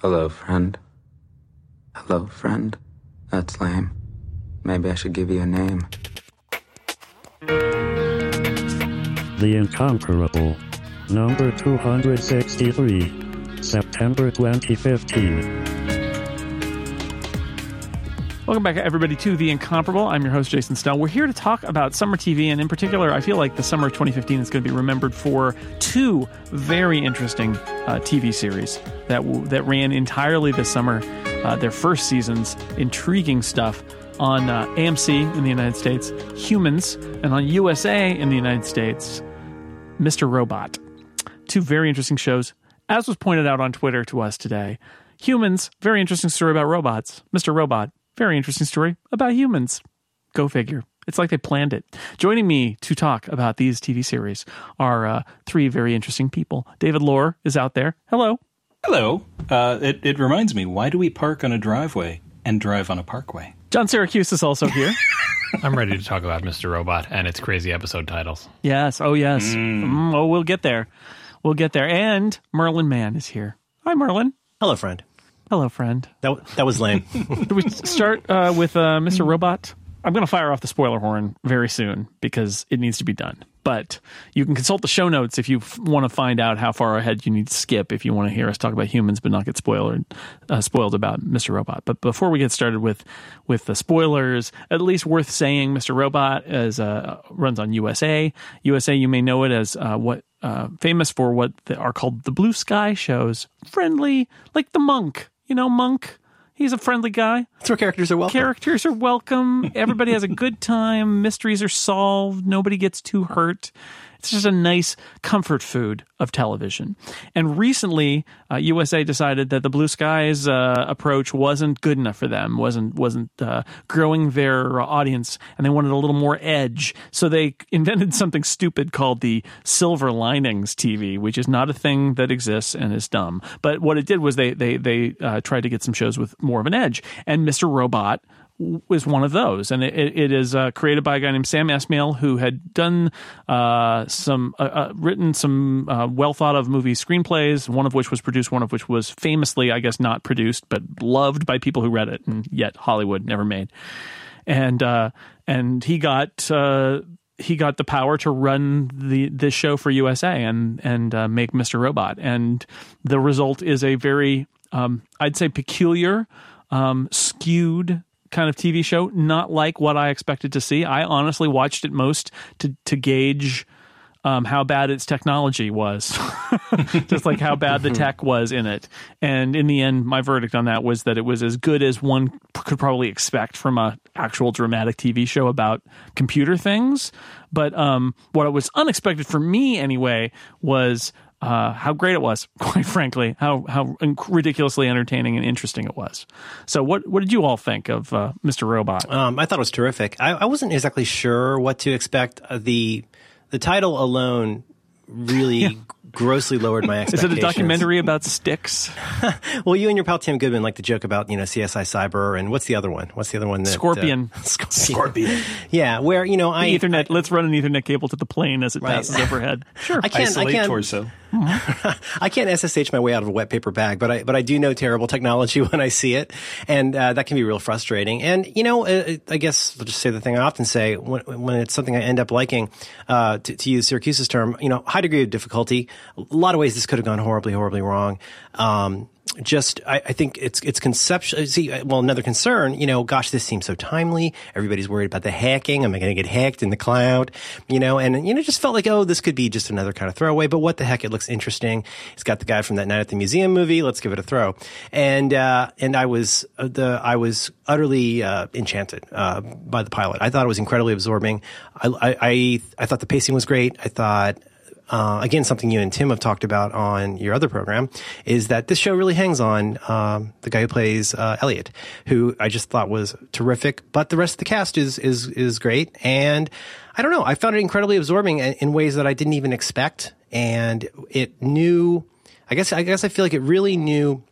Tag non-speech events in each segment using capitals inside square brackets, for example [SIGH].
Hello, friend. Hello, friend. That's lame. Maybe I should give you a name. The Incomparable. Number 263. September 2015. Welcome back, everybody, to The Incomparable. I'm your host, Jason Snell. We're here to talk about summer TV, and in particular, I feel like the summer of 2015 is going to be remembered for two very interesting uh, TV series that w- that ran entirely this summer. Uh, their first seasons, intriguing stuff on uh, AMC in the United States, Humans, and on USA in the United States, Mr. Robot. Two very interesting shows. As was pointed out on Twitter to us today, Humans, very interesting story about robots. Mr. Robot, very interesting story about humans. Go figure. It's like they planned it. Joining me to talk about these TV series are uh, three very interesting people. David Loehr is out there. Hello. Hello. Uh, it, it reminds me, why do we park on a driveway and drive on a parkway? John Siracusa is also here. [LAUGHS] I'm ready to talk about Mr. Robot and its crazy episode titles. yes. Oh, yes. Mm, oh, we'll get there. We'll get there. And Merlin Mann is here. Hi, Merlin. Hello, friend. Hello, friend. That that was lame. [LAUGHS] Do we start uh, with uh, Mr. Robot? I'm going to fire off the spoiler horn very soon because it needs to be done. But you can consult the show notes if you f- want to find out how far ahead you need to skip if you want to hear us talk about humans but not get spoiled uh, spoiled about Mr. Robot. But before we get started with with the spoilers, at least worth saying, Mr. Robot is uh, runs on USA. USA, you may know it as uh, what uh, famous for what the, are called the Blue Sky shows, friendly like the Monk. You know, Monk. He's a friendly guy. That's where characters are welcome. Characters are welcome. Everybody has a good time. Mysteries are solved. Nobody gets too hurt. It's just a nice comfort food of television. And recently, uh, USA decided that the Blue Skies uh, approach wasn't good enough for them. wasn't wasn't uh, growing their audience, and they wanted a little more edge. So they [LAUGHS] invented something stupid called the Silver Linings TV, which is not a thing that exists and is dumb. But what it did was they they they uh, tried to get some shows with more of an edge. And Mr. Robot was one of those, and it, it is uh, created by a guy named Sam Esmail who had done uh, some, uh, uh, written some uh, well thought of movie screenplays. One of which was produced, one of which was famously, I guess, not produced, but loved by people who read it, and yet Hollywood never made. And uh, and he got he got the power to run the this show for USA and and make Mr. Robot, and the result is a very um, I'd say peculiar, um, skewed kind of TV show, not like what I expected to see. I honestly watched it most to to gauge um, how bad its technology was, [LAUGHS] just like how bad the tech was in it. And in the end, my verdict on that was that it was as good as one could probably expect from a actual dramatic TV show about computer things. But um, what was unexpected for me anyway was uh, how great it was, [LAUGHS] quite frankly, how how ridiculously entertaining and interesting it was. So, what what did you all think of uh, Mr. Robot? Um, I thought it was terrific. I, I wasn't exactly sure what to expect. Uh, the the title alone really [LAUGHS] grossly lowered my expectations. Is it a documentary about sticks? [LAUGHS] Well, you and your pal Tim Goodman like to joke about you know CSI Cyber and what's the other one? What's the other one? That, uh, Scorpion. [LAUGHS] Scorpion. Scorpion. Yeah, where you know I Ethernet. let's run an Ethernet cable to the plane as it Right. passes overhead. [LAUGHS] Sure. I can't. I Isolate can't. torso. I can't SSH my way out of a wet paper bag, but I but I do know terrible technology when I see it, and uh, that can be real frustrating. And you know, uh, I guess I'll just say the thing I often say when when it's something I end up liking, uh, to, to use Siracusa's term, you know, high degree of difficulty. A lot of ways this could have gone horribly, horribly wrong. Um, just I, I think it's it's conceptual. See, uh, well, another concern. You know, gosh, this seems so timely. Everybody's worried about the hacking. Am I going to get hacked in the cloud? You know, and you know, just felt like oh, this could be just another kind of throwaway. But what the heck? It looks interesting. It's got the guy from that night at the museum movie. Let's give it a throw. And uh, and I was uh, the I was utterly uh, enchanted uh, by the pilot. I thought it was incredibly absorbing. I I I, I thought the pacing was great. I thought uh, again, something you and Tim have talked about on your other program is that this show really hangs on um, the guy who plays uh, Elliot, who I just thought was terrific. But the rest of the cast is is is great, and I don't know. I found it incredibly absorbing in, in ways that I didn't even expect, and it knew. I guess I guess I feel like it really knew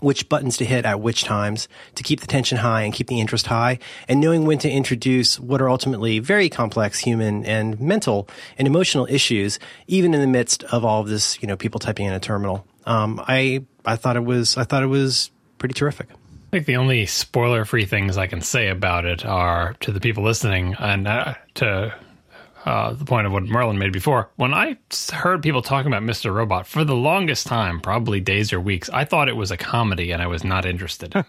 which buttons to hit at which times to keep the tension high and keep the interest high and knowing when to introduce what are ultimately very complex human and mental and emotional issues even in the midst of all of this you know people typing in a terminal um, I I thought it was I thought it was pretty terrific. I think the only spoiler free things I can say about it are to the people listening and uh, to uh, the point of what Merlin made before. When I heard people talking about Mr. Robot for the longest time, probably days or weeks, I thought it was a comedy and I was not interested. [LAUGHS]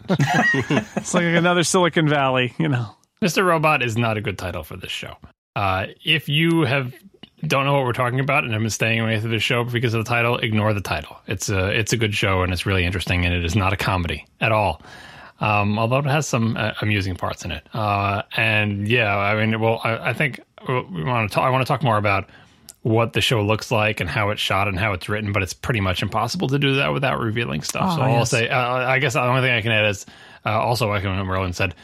It's like another Silicon Valley, you know. Mr. Robot is not a good title for this show. Uh, if you have don't know what we're talking about and have been staying away from this show because of the title, ignore the title. It's a it's a good show and it's really interesting and it is not a comedy at all. Um, although it has some uh, amusing parts in it. Uh, and yeah, I mean, well, I, I think we want to talk. I want to talk more about what the show looks like and how it's shot and how it's written, but it's pretty much impossible to do that without revealing stuff. Oh, so I'll say, uh, I guess the only thing I can add is uh, also what Merlin said.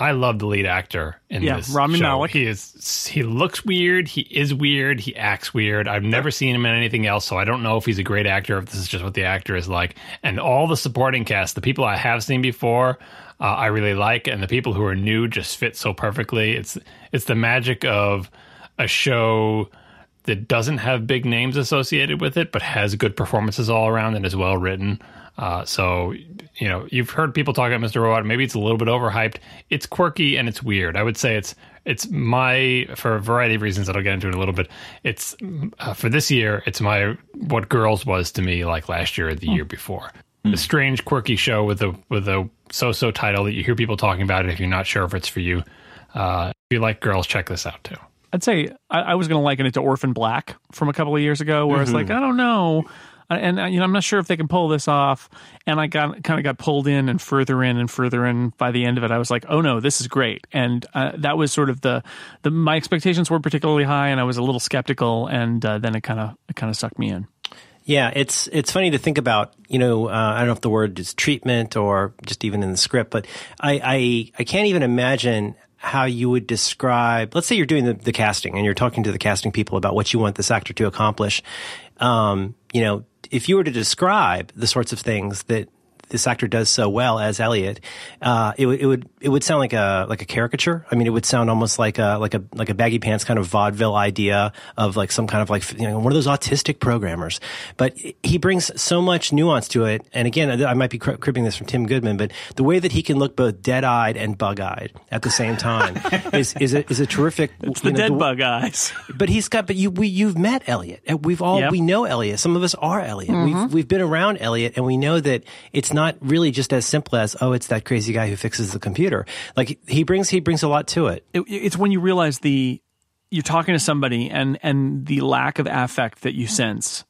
I love the lead actor in Yeah, this Rami show. Malek. He is he looks weird. He is weird. He acts weird. I've never seen him in anything else, so I don't know if he's a great actor. If this is just what the actor is like. And all the supporting cast, the people I have seen before, uh, I really like, and the people who are new just fit so perfectly. It's it's the magic of a show that doesn't have big names associated with it, but has good performances all around and is well written. Uh, so, you know, you've heard people talk about Mr. Robot. Maybe it's a little bit overhyped. It's quirky and it's weird. I would say it's it's my for a variety of reasons that I'll get into in a little bit. It's uh, for this year. It's my what Girls was to me like last year or the year before. A strange, quirky show with a with a so-so title that you hear people talking about it. If you're not sure if it's for you, uh, if you like Girls, check this out too. I'd say I, I was going to liken it to Orphan Black from a couple of years ago, where it's like I don't know, and uh, you know I'm not sure if they can pull this off. And I got kind of got pulled in and further in and further in. By the end of it, I was like, oh no, this is great. And uh, that was sort of the the my expectations were particularly high, and I was a little skeptical, and uh, then it kind of it kind of sucked me in. Yeah, it's it's funny to think about. You know, uh, I don't know if the word is treatment or just even in the script, but I I, I can't even imagine how you would describe. Let's say you're doing the, the casting and you're talking to the casting people about what you want this actor to accomplish. Um, you know, if you were to describe the sorts of things that this actor does so well as Elliot, uh, it would it would it would sound like a like a caricature. I mean, it would sound almost like a like a like a baggy pants kind of vaudeville idea of like some kind of like you know one of those autistic programmers. But he brings so much nuance to it. And again, I might be cri- cribbing this from Tim Goodman, but the way that he can look both dead eyed and bug eyed at the same time [LAUGHS] is is a, is a terrific. It's the dead bug eyes. But he's got. But you, we, you've met Elliot. And We've all Yep. we know Elliot. Some of us are Elliot. We've mm-hmm. we've been around Elliot, and we know that it's not really just as simple as oh, it's that crazy guy who fixes the computer. Like he brings he brings a lot to it. it, it's when you realize the you're talking to somebody and and the lack of affect that you sense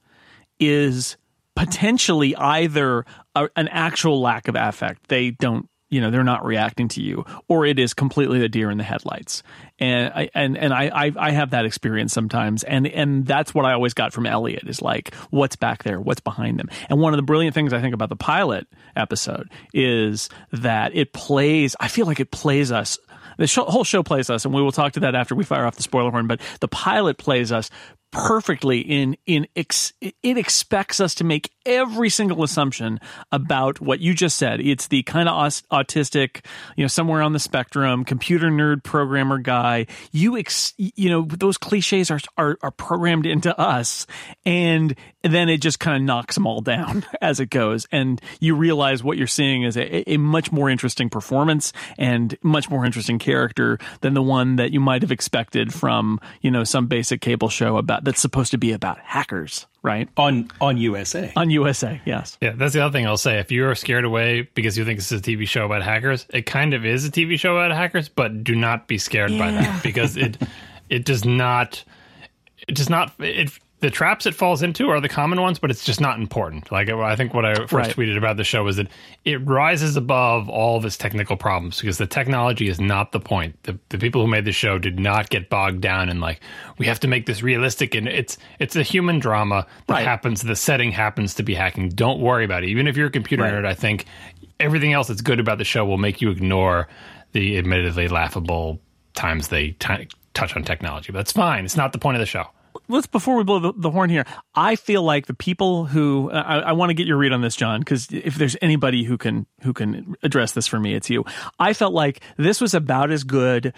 is potentially either a, an actual lack of affect they don't you know they're not reacting to you or it is completely the deer in the headlights. And i and and i i, I have that experience sometimes. And and that's what i always got from elliot is like what's back there? What's behind them? And one of the brilliant things i think about the pilot episode is that it plays i feel like it plays us the show, whole show plays us, and we will talk to that after we fire off the spoiler horn. But the pilot plays us perfectly in in ex, it expects us to make every single assumption about what you just said. It's the kind of autistic, you know, somewhere on the spectrum, computer nerd programmer guy. You ex, you know, those cliches are are, are programmed into us, and then it just kind of knocks them all down [LAUGHS] as it goes, and you realize what you're seeing is a, a much more interesting performance and much more interesting character than the one that you might have expected from you know some basic cable show about that's supposed to be about hackers, right? on on USA. On USA, yes. Yeah, that's the other thing I'll say. If you're scared away because you think this is a TV show about hackers, it kind of is a TV show about hackers, but do not be scared by that because it it does not it does not it the traps it falls into are the common ones, but it's just not important. Like I think what I first Right. tweeted about the show was that it rises above all of its technical problems because the technology is not the point. The the people who made the show did not get bogged down in like we have to make this realistic and it's it's a human drama that Right. happens. The setting happens to be hacking. Don't worry about it. Even if you're a computer Right. nerd, I think everything else that's good about the show will make you ignore the admittedly laughable times they t- touch on technology. But that's fine. It's not the point of the show. Let's before we blow the, the horn here i feel like the people who i, I want to get your read on this john because if there's anybody who can who can address this for me it's you. I felt like this was about as good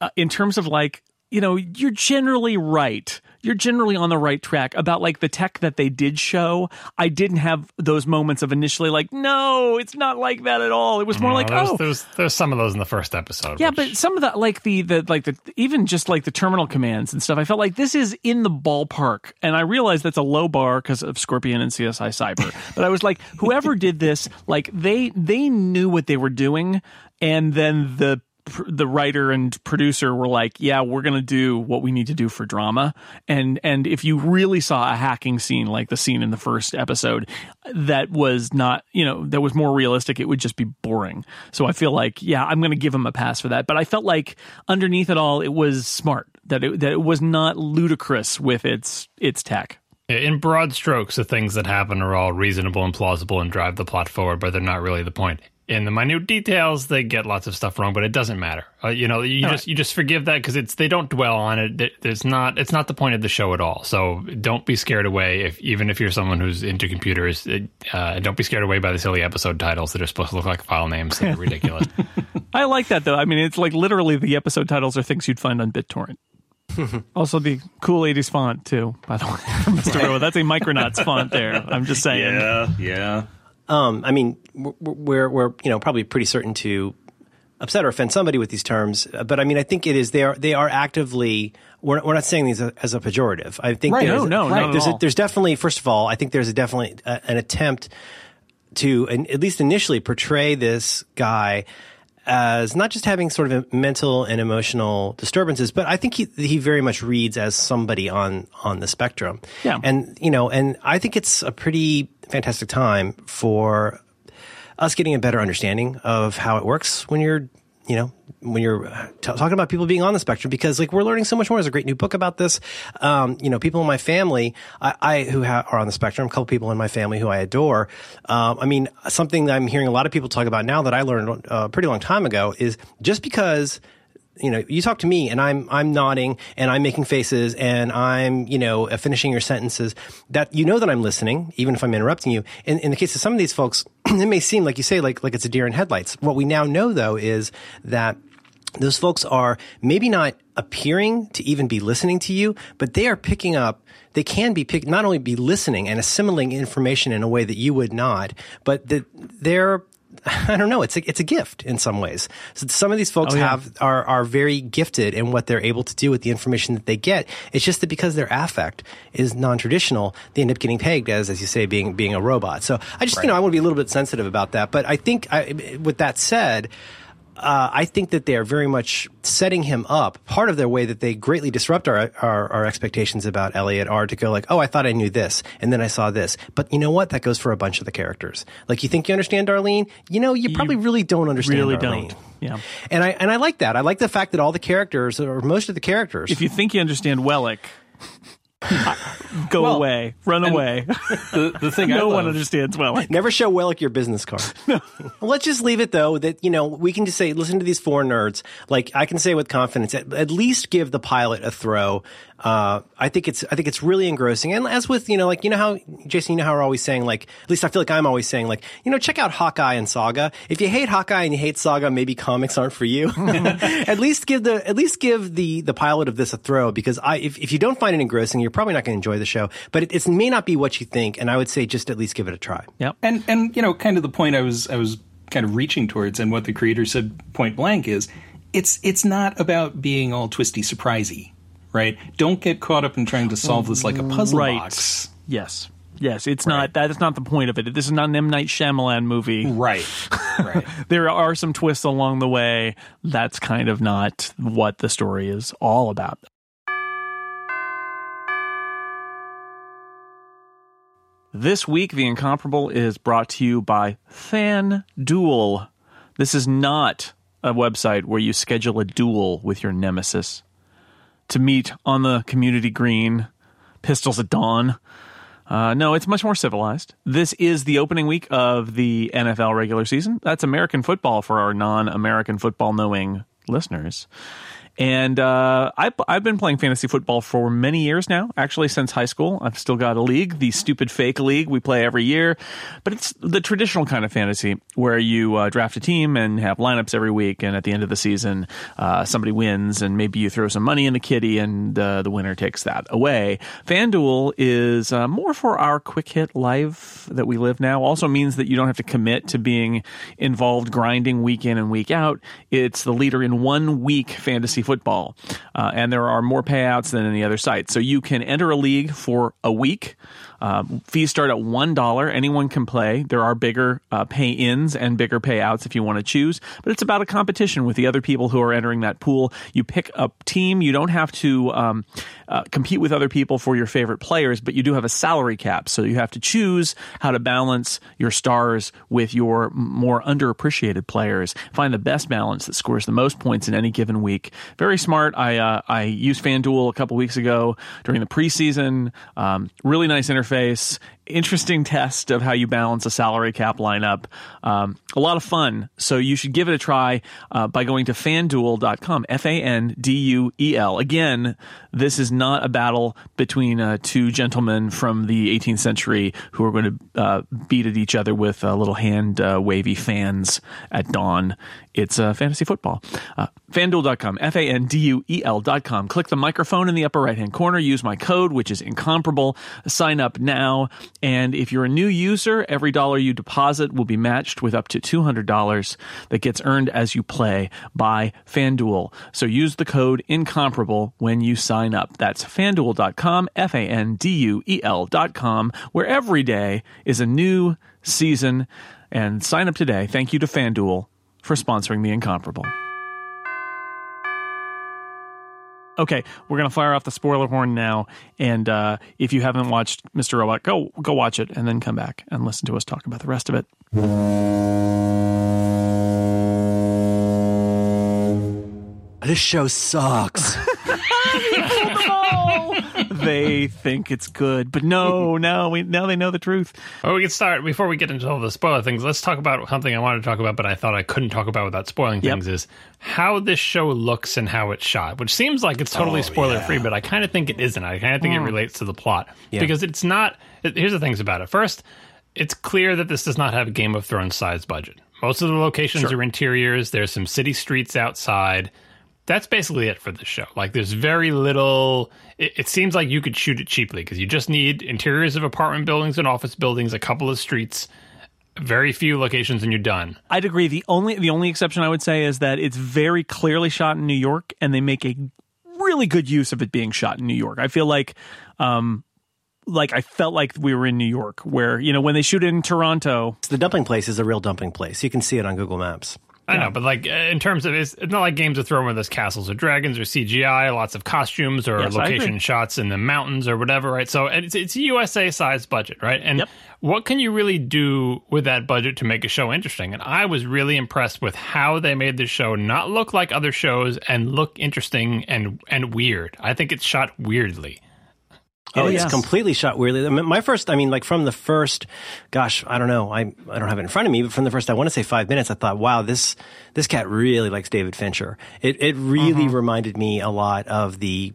uh, in terms of like you know, you're generally right. You're generally on the right track about like the tech that they did show. I didn't have those moments of initially like, no, it's not like that at all. It was more like, there's, oh, there's there's some of those in the first episode. yeah, which- but some of that, like the the like the even just like the terminal commands and stuff, I felt like this is in the ballpark, and I realized that's a low bar because of Scorpion and CSI Cyber. [LAUGHS] but I was like, whoever did this, like they they knew what they were doing, and then the pr- the writer and producer were like, "Yeah, we're gonna do what we need to do for drama." And and if you really saw a hacking scene like the scene in the first episode, that was not you know that was more realistic, it would just be boring. So I feel like yeah, I'm gonna give him a pass for that. But I felt like underneath it all, it was smart that it that it was not ludicrous with its its tech. in broad strokes, the things that happen are all reasonable and plausible and drive the plot forward, but they're not really the point. In the minute details, they get lots of stuff wrong, but it doesn't matter. Uh, you know, you just you just forgive that because it's they don't dwell on it. There- There's not it's not the point of the show at all. So don't be scared away if even if you're someone who's into computers. Uh, don't be scared away by the silly episode titles that are supposed to look like file names that are ridiculous. [LAUGHS] I like that though. I mean, it's like literally the episode titles are things you'd find on BitTorrent. [LAUGHS] also, the cool '80s font too. By the way, [LAUGHS] Mr. Rowe, that's a Micronauts font there. I'm just saying. Yeah, yeah. Um, I mean, we're, we're you know probably pretty certain to upset or offend somebody with these terms, but I mean, I think it is they are they are actively. We're, we're not saying these as a, as a pejorative. I think Right. there's, No, no, at there's. A, there's definitely first of all, I think there's a definitely uh an attempt to at least initially portray this guy as not just having sort of mental and emotional disturbances, but I think he he very much reads as somebody on on the spectrum. Yeah. And you know, and I think it's a pretty fantastic time for us getting a better understanding of how it works when you're you know when you're t- talking about people being on the spectrum because like we're learning so much more. There's a great new book about this. Um, you know people in my family i, I who ha- are on the spectrum a couple people in my family who i adore um, i mean something i'm hearing a lot of people talk about now that i learned uh, a pretty long time ago is just because you know, you talk to me and I'm I'm nodding and I'm making faces and I'm you know uh, finishing your sentences. That you know that I'm listening, even if I'm interrupting you. In, in the case of some of these folks, [CLEARS THROAT] it may seem like you say like like it's a deer in headlights. What we now know though is that those folks are maybe not appearing to even be listening to you, but they are picking up. They can be pick, not only be listening and assimilating information in a way that you would not, but that they're [LAUGHS] I don't know. It's a it's a gift in some ways. So some of these folks Oh, yeah. have are are very gifted in what they're able to do with the information that they get. It's just that because their affect is non traditional, they end up getting pegged as as you say being being a robot. So I just you know I want to be a little bit sensitive about that. But I think I, with that said. Uh, I think that they are very much setting him up. Part of their way that they greatly disrupt our, our our expectations about Elliot are to go like, oh, I thought I knew this, and then I saw this. But you know what? That goes for a bunch of the characters. Like, you think you understand Darlene? You know, you probably really don't understand. Darlene. Really Darlene. don't. Yeah. And I and I like that. I like the fact that all the characters, or most of the characters, If you think you understand Wellick, [LAUGHS] go Well, away, run away. The, the thing [LAUGHS] no love, one understands Wellick. [LAUGHS] Never show Wellick your business card. no. Let's just leave it though that you know we can just say listen to these four nerds. Like I can say with confidence, at, at least give the pilot a throw. Uh, I think it's I think it's really engrossing. And as with you know like you know how Jason, you know how we're always saying like at least I feel like I'm always saying like you know check out Hawkeye and Saga. If you hate Hawkeye and you hate Saga, maybe comics aren't for you. [LAUGHS] at least give the at least give the the pilot of this a throw because I if, if you don't find it engrossing, you're probably not going to enjoy the show. But it, it may not be what you think, and I would say just at least give it a try. Yep. and and you know, kind of the point I was I was kind of reaching towards, and what the creator said point blank is, it's it's not about being all twisty surprisey, right? Don't get caught up in trying to solve this like a puzzle right. box. Yes. Yes. It's not. That is not the point of it. This is not an M Night Shyamalan movie. Right, [LAUGHS] right. There are some twists along the way. That's kind of not what the story is all about. This week, The Incomparable is brought to you by FanDuel. This is not a website where you schedule a duel with your nemesis to meet on the community green, pistols at dawn. Uh, no, it's much more civilized. This is the opening week of the NFL regular season. That's American football for our non American football knowing listeners. And uh, I, I've been playing fantasy football for many years now, actually since high school. I've still got a league, the stupid fake league we play every year, but it's the traditional kind of fantasy where you uh, draft a team and have lineups every week, and at the end of the season, uh, somebody wins, and maybe you throw some money in the kitty, and uh, the winner takes that away. FanDuel is uh, more for our quick hit life that we live now. Also means that you don't have to commit to being involved grinding week in and week out. It's the leader in one week fantasy football, uh, and there are more payouts than any other site. So you can enter a league for a week. Um, fees start at one dollar. Anyone can play. There are bigger uh, pay-ins and bigger payouts if you want to choose. But it's about a competition with the other people who are entering that pool. You pick a team. You don't have to um, uh, compete with other people for your favorite players, but you do have a salary cap. So you have to choose how to balance your stars with your more underappreciated players. Find the best balance that scores the most points in any given week. Very smart. I uh, I used FanDuel a couple weeks ago during the preseason. Um, really nice interface face Interesting test of how you balance a salary cap lineup. Um, a lot of fun. So you should give it a try uh, by going to fanduel.com. F A N D U E L. Again, this is not a battle between uh, two gentlemen from the 18th century who are going to uh, beat at each other with uh, little hand uh, wavy fans at dawn. It's uh, fantasy football. FanDuel.com, F A N D U E L.com. Click the microphone in the upper right hand corner. Use my code, which is incomparable. Sign up now. And if you're a new user, every dollar you deposit will be matched with up to $200 that gets earned as you play by FanDuel. So use the code incomparable when you sign up. That's FanDuel.com, F A N D U E L.com, where every day is a new season. And sign up today. Thank you to FanDuel for sponsoring the incomparable. Okay, we're gonna fire off the spoiler horn now, and uh, if you haven't watched Mr. Robot, go go watch it, and then come back and listen to us talk about the rest of it. This show sucks. [LAUGHS] [LAUGHS] they think it's good, but no, no, we now they know the truth. Well, we can start before we get into all the spoiler things. Let's talk about something I wanted to talk about, but I thought I couldn't talk about without spoiling Yep. things. Is how this show looks and how it's shot, which seems like it's totally oh, spoiler free, but I kind of think it isn't. I kind of think it mm. relates to the plot because it's not. Here's the things about it. First, it's clear that this does not have a Game of Thrones size budget. Most of the locations are interiors. There's some city streets outside. That's basically it for this show. Like, there's very little. It, it seems like you could shoot it cheaply because you just need interiors of apartment buildings and office buildings, a couple of streets, very few locations, and you're done. I'd agree. The only the only exception I would say is that it's very clearly shot in New York, and they make a really good use of it being shot in New York. I feel like, um, like I felt like we were in New York, where you know when they shoot it in Toronto, the dumping place is a real dumping place. You can see it on Google Maps. I know, but like uh, in terms of it's, it's not like Games of Thrones where there's castles or dragons or CGI, lots of costumes or Yes, location shots in the mountains or whatever, right? So it's it's a USA sized budget, right? And Yep. what can you really do with that budget to make a show interesting? And I was really impressed with how they made this show not look like other shows and look interesting and and weird. I think it's shot weirdly. Oh, It it's is. completely shot weirdly. My first, I mean, like from the first, gosh, I don't know, I I don't have it in front of me, but from the first, I want to say five minutes, I thought, wow, this this cat really likes David Fincher. It it really reminded me a lot of the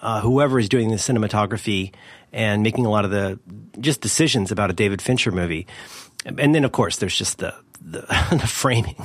uh, whoever is doing the cinematography and making a lot of the just decisions about a David Fincher movie. And then, of course, there's just the the, [LAUGHS] the framing,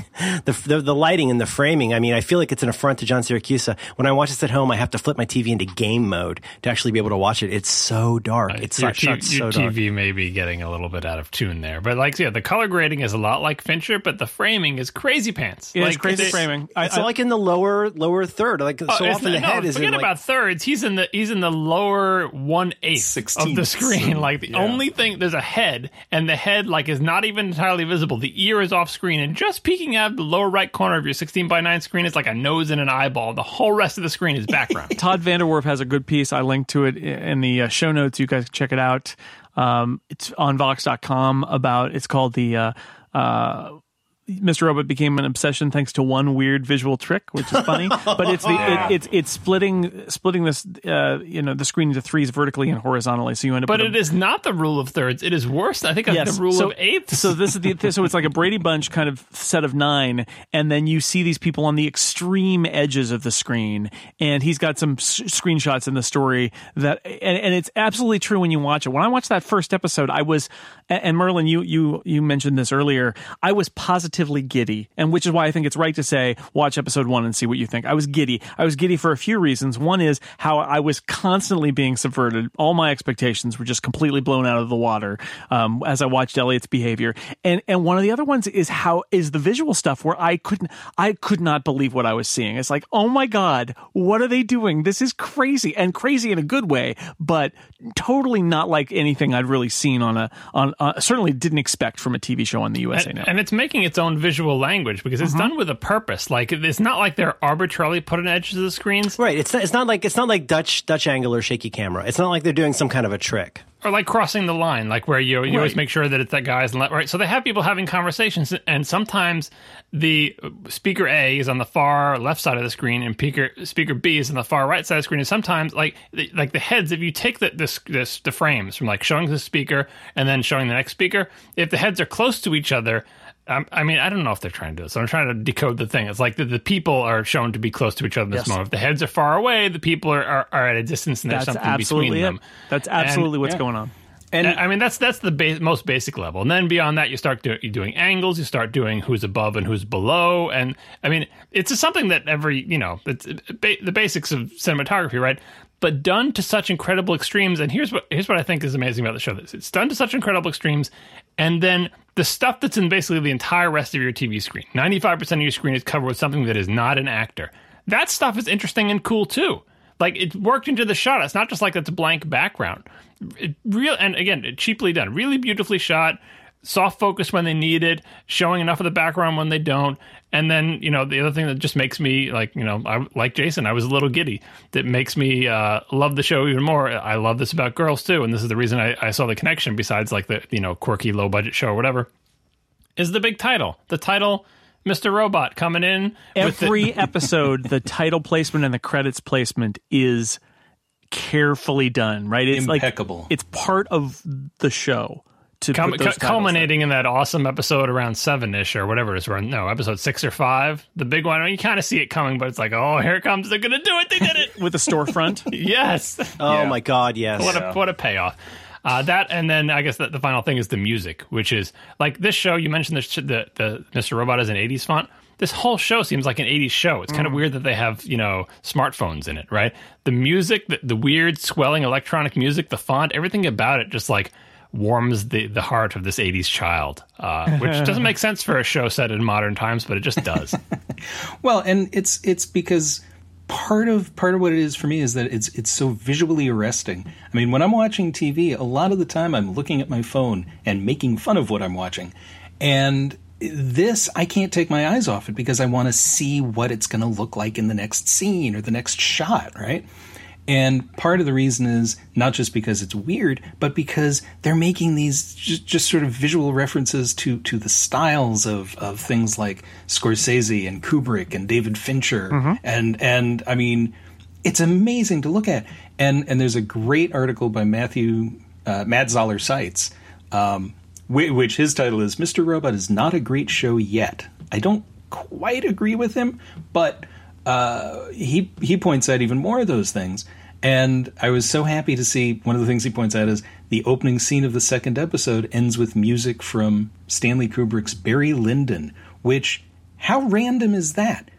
the, the the lighting and the framing. I mean, I feel like it's an affront to John Siracusa. When I watch this at home, I have to flip my TV into game mode to actually be able to watch it. It's so dark. Uh, it's your, shot, shot T- your so dark. TV may be getting a little bit out of tune there, but like, yeah, the color grading is a lot like Fincher, but the framing is crazy pants. it's like, crazy they- framing. I, It's I- like in the lower lower third. Like so Oh, it's often the no, head is forget in like, about thirds. He's in the he's in the lower one eighth of the screen. and- [LAUGHS] Like the yeah. only thing there's a head, and the head like is not even entirely visible. The ear is off screen, and just peeking out the lower right corner of your 16 by 9 screen is like a nose and an eyeball. The whole rest of the screen is background. [LAUGHS] Todd VanDerWerff has a good piece. I linked to it in the uh, show notes. You guys can check it out. Um, it's on Vox.com about. It's called the. Uh, uh, Mr. Robot became an obsession thanks to one weird visual trick, which is funny. [LAUGHS] but it's the it, it's it's splitting splitting this uh, you know the screen into threes vertically and horizontally, so you end up. But with a- it is not the rule of thirds. It is worse. I think Yes. the rule so, of eighths. So this is the [LAUGHS] so it's like a Brady Bunch kind of set of nine, and then you see these people on the extreme edges of the screen, and he's got some s- screenshots in the story that, and, and it's absolutely true when you watch it. When I watched that first episode, I was, and Merlin, you you you mentioned this earlier, I was positively giddy, and which is why I think it's right to say watch episode one and see what you think. I was giddy. I was giddy for a few reasons. One is how I was constantly being subverted. All my expectations were just completely blown out of the water um, as I watched Elliot's behavior. And and one of the other ones is how is the visual stuff where I couldn't I could not believe what I was seeing. It's like, oh my god, what are they doing? This is crazy and crazy in a good way, but totally not like anything I'd really seen on a on uh, certainly didn't expect from a TV show on the USA and, now. and it's making its own visual language because it's mm-hmm. done with a purpose. Like it's not like they're arbitrarily put on edges of the screens Right. It's not, it's not like it's not like Dutch Dutch angle or shaky camera. It's not like they're doing some kind of a trick. or like crossing the line, like where you you always make sure that it's that guy's right. So they have people having conversations, and sometimes the speaker A is on the far left side of the screen, and speaker speaker B is on the far right side of the screen. And sometimes, like the, like the heads, if you take the this this the frames from like showing the speaker and then showing the next speaker, if the heads are close to each other. I mean, I don't know if they're trying to do this. So I'm trying to decode the thing. It's like the, the people are shown to be close to each other in this Yes. moment. If the heads are far away, the people are, are, are at a distance and there's That's something between absolutely it. them. That's And- absolutely what's yeah. going on. And I mean, that's that's the ba- most basic level, and then beyond that, you start do- you're doing angles, you start doing who's above and who's below, and I mean, it's just something that every you know, it's ba- the basics of cinematography, right? But done to such incredible extremes, and here's what here's what I think is amazing about the show: this it's done to such incredible extremes, and then the stuff that's in basically the entire rest of your TV screen, ninety five percent of your screen is covered with something that is not an actor. That stuff is interesting and cool too like it worked into the shot. It's not just like it's a blank background. It real and again, cheaply done, really beautifully shot. Soft focus when they need it, showing enough of the background when they don't, and then you know the other thing that just makes me like you know I like Jason, I was a little giddy. That makes me uh, love the show even more. I love this about girls too, and this is the reason I, I saw the connection. Besides like the you know quirky low budget show or whatever, is the big title. The title, Mr. Robot coming in with the- Every [LAUGHS] episode, the title placement and the credits placement is carefully done, right? It's Impeccable. like it's part of the show to Cum- put those cu- culminating in that awesome episode around seven ish or whatever it is. Or no, episode six or five, the big one. You kind of see it coming, but it's like, oh, here it comes. They're gonna do it. They did it. [LAUGHS] with a storefront. [LAUGHS] yes. Oh my God! Yes. What a what a payoff. Uh, that and then I guess the, the final thing is the music, which is like this show. You mentioned the the, the Mr. Robot is an '80s font. This whole show seems like an '80s show. It's kind of weird that they have you know smartphones in it, right? The music, the, the weird swelling electronic music, the font, everything about it just like warms the the heart of this '80s child, uh, which doesn't make sense for a show set in modern times, but it just does. [LAUGHS] Well, and it's it's because part of part of what it is for me is that it's it's so visually arresting. I mean, when I'm watching TV, a lot of the time I'm looking at my phone and making fun of what I'm watching. And this I can't take my eyes off it because I want to see what it's going to look like in the next scene or the next shot, right? And part of the reason is not just because it's weird, but because they're making these just, just sort of visual references to to the styles of, of things like Scorsese and Kubrick and David Fincher, and and I mean, it's amazing to look at. And and there's a great article by Matthew uh, Matt Zoller Seitz, um, whi- which his title is "Mr. Robot is not a great show yet." I don't quite agree with him, but uh, he he points out even more of those things. And I was so happy to see one of the things he points out is the opening scene of the second episode ends with music from Stanley Kubrick's Barry Lyndon, which how random is that?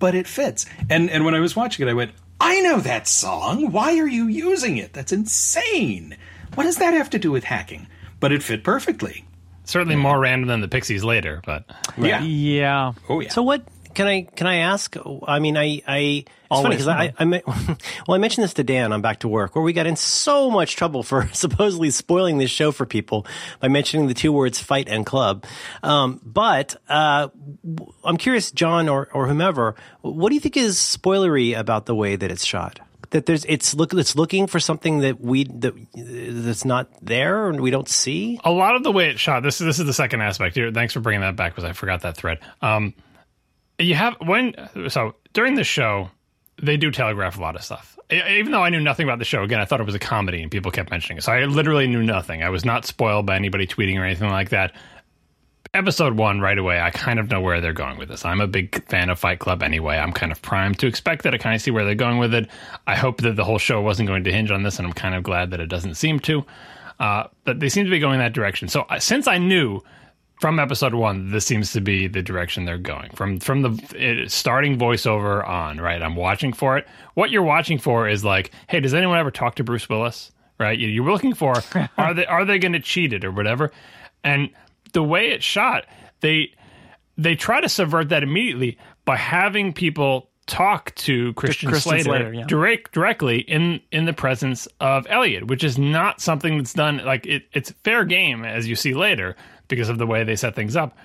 But it fits. And and when I was watching it, I went, I know that song. Why are you using it? That's insane. What does that have to do with hacking? But it fit perfectly. Certainly more random than the Pixies later, but Yeah. yeah. Oh yeah. So what can I can I ask? I mean, I I it's funny Always. because I, I me- [LAUGHS] well I mentioned this to Dan on Back to Work where we got in so much trouble for [LAUGHS] supposedly spoiling this show for people by mentioning the two words fight and club. Um, but uh, w- I'm curious, John or or whomever, what do you think is spoilery about the way that it's shot? that there's it's look it's looking for something that we that that's not there and we don't see. a lot of the way it's shot. This is this is the second aspect here. Thanks for bringing that back because I forgot that thread. Um, you have when so during the show they do telegraph a lot of stuff. Even though I knew nothing about the show, again, I thought it was a comedy and people kept mentioning it. So I literally knew nothing. I was not spoiled by anybody tweeting or anything like that. Episode one, right away, I kind of know where they're going with this. I'm a big fan of Fight Club anyway. I'm kind of primed to expect that. I kind of see where they're going with it. I hope that the whole show wasn't going to hinge on this, and I'm kind of glad that it doesn't seem to. Uh, but they seem to be going that direction. So since I knew from episode one, this seems to be the direction they're going from from the it, starting voiceover on. Right, I'm watching for it. What you're watching for is like, hey, does anyone ever talk to Bruce Willis? Right, You- you're looking for [LAUGHS] are they are they going to cheat it or whatever? And the way it's shot, they they try to subvert that immediately by having people talk to Christian, Christian Slater, Slater, yeah. direct directly in in the presence of Elliot, which is not something that's done like it, it's fair game as you see later because of the way they set things up.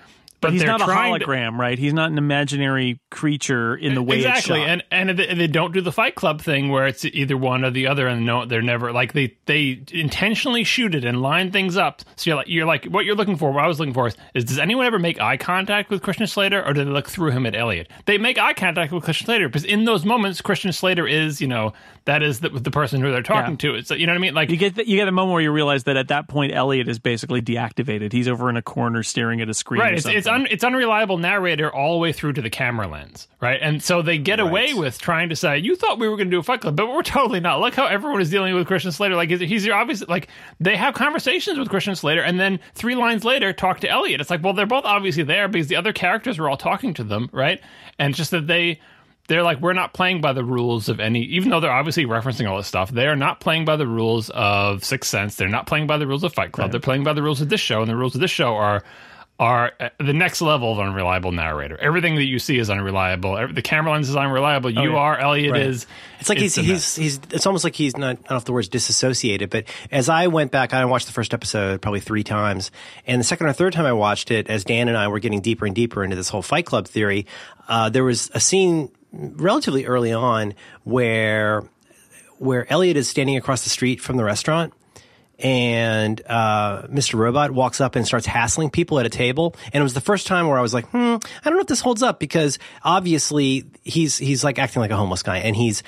But, he's not a trying to- hologram, right? He's not an imaginary creature in the way exactly, and and they, don't do the Fight Club thing where it's either one or the other, and no, they're never like they they intentionally shoot it and line things up. So you're like you're like what you're looking for. What I was looking for is, is does anyone ever make eye contact with Christian Slater, or do they look through him at Elliot? They make eye contact with Christian Slater because in those moments, Christian Slater is you know that is the, the person who they're talking Yeah. to. It's you know what I mean? Like you get the, you get a moment where you realize that at that point Elliot is basically deactivated. He's over in a corner staring at a screen. right or it's it's, something. Un, it's unreliable narrator all the way through to the camera lens right? And so they get away with trying to say you thought we were going to do a fight club but we're [LAUGHS] totally not. Look how everyone is dealing with christian slater. Like he's, he's obviously like they have conversations with christian slater and then three lines later talk to elliot. It's like well they're both obviously there because the other characters were all talking to them right? And it's just that they they're like we're not playing by the rules of any even though they're obviously referencing all this stuff they are not playing by the rules of sixth sense. They're not playing by the rules of fight club. They're playing by the rules of this show and the rules of this show are are uh, the next level of unreliable narrator everything that you see is unreliable the camera lens is unreliable you yeah. are elliot Right. is It's like he's he's mess. he's. It's almost like he's not. I don't know if the word's disassociated, but as I went back, I watched the first episode probably three times, and the second or third time I watched it, as Dan and I were getting deeper and deeper into this whole Fight Club theory, uh, there was a scene relatively early on where where Elliot is standing across the street from the restaurant. And uh, Mr. Robot walks up and starts hassling people at a table, and it was the first time where I was like, "Hmm, I don't know if this holds up," because obviously he's he's like acting like a homeless guy, and he's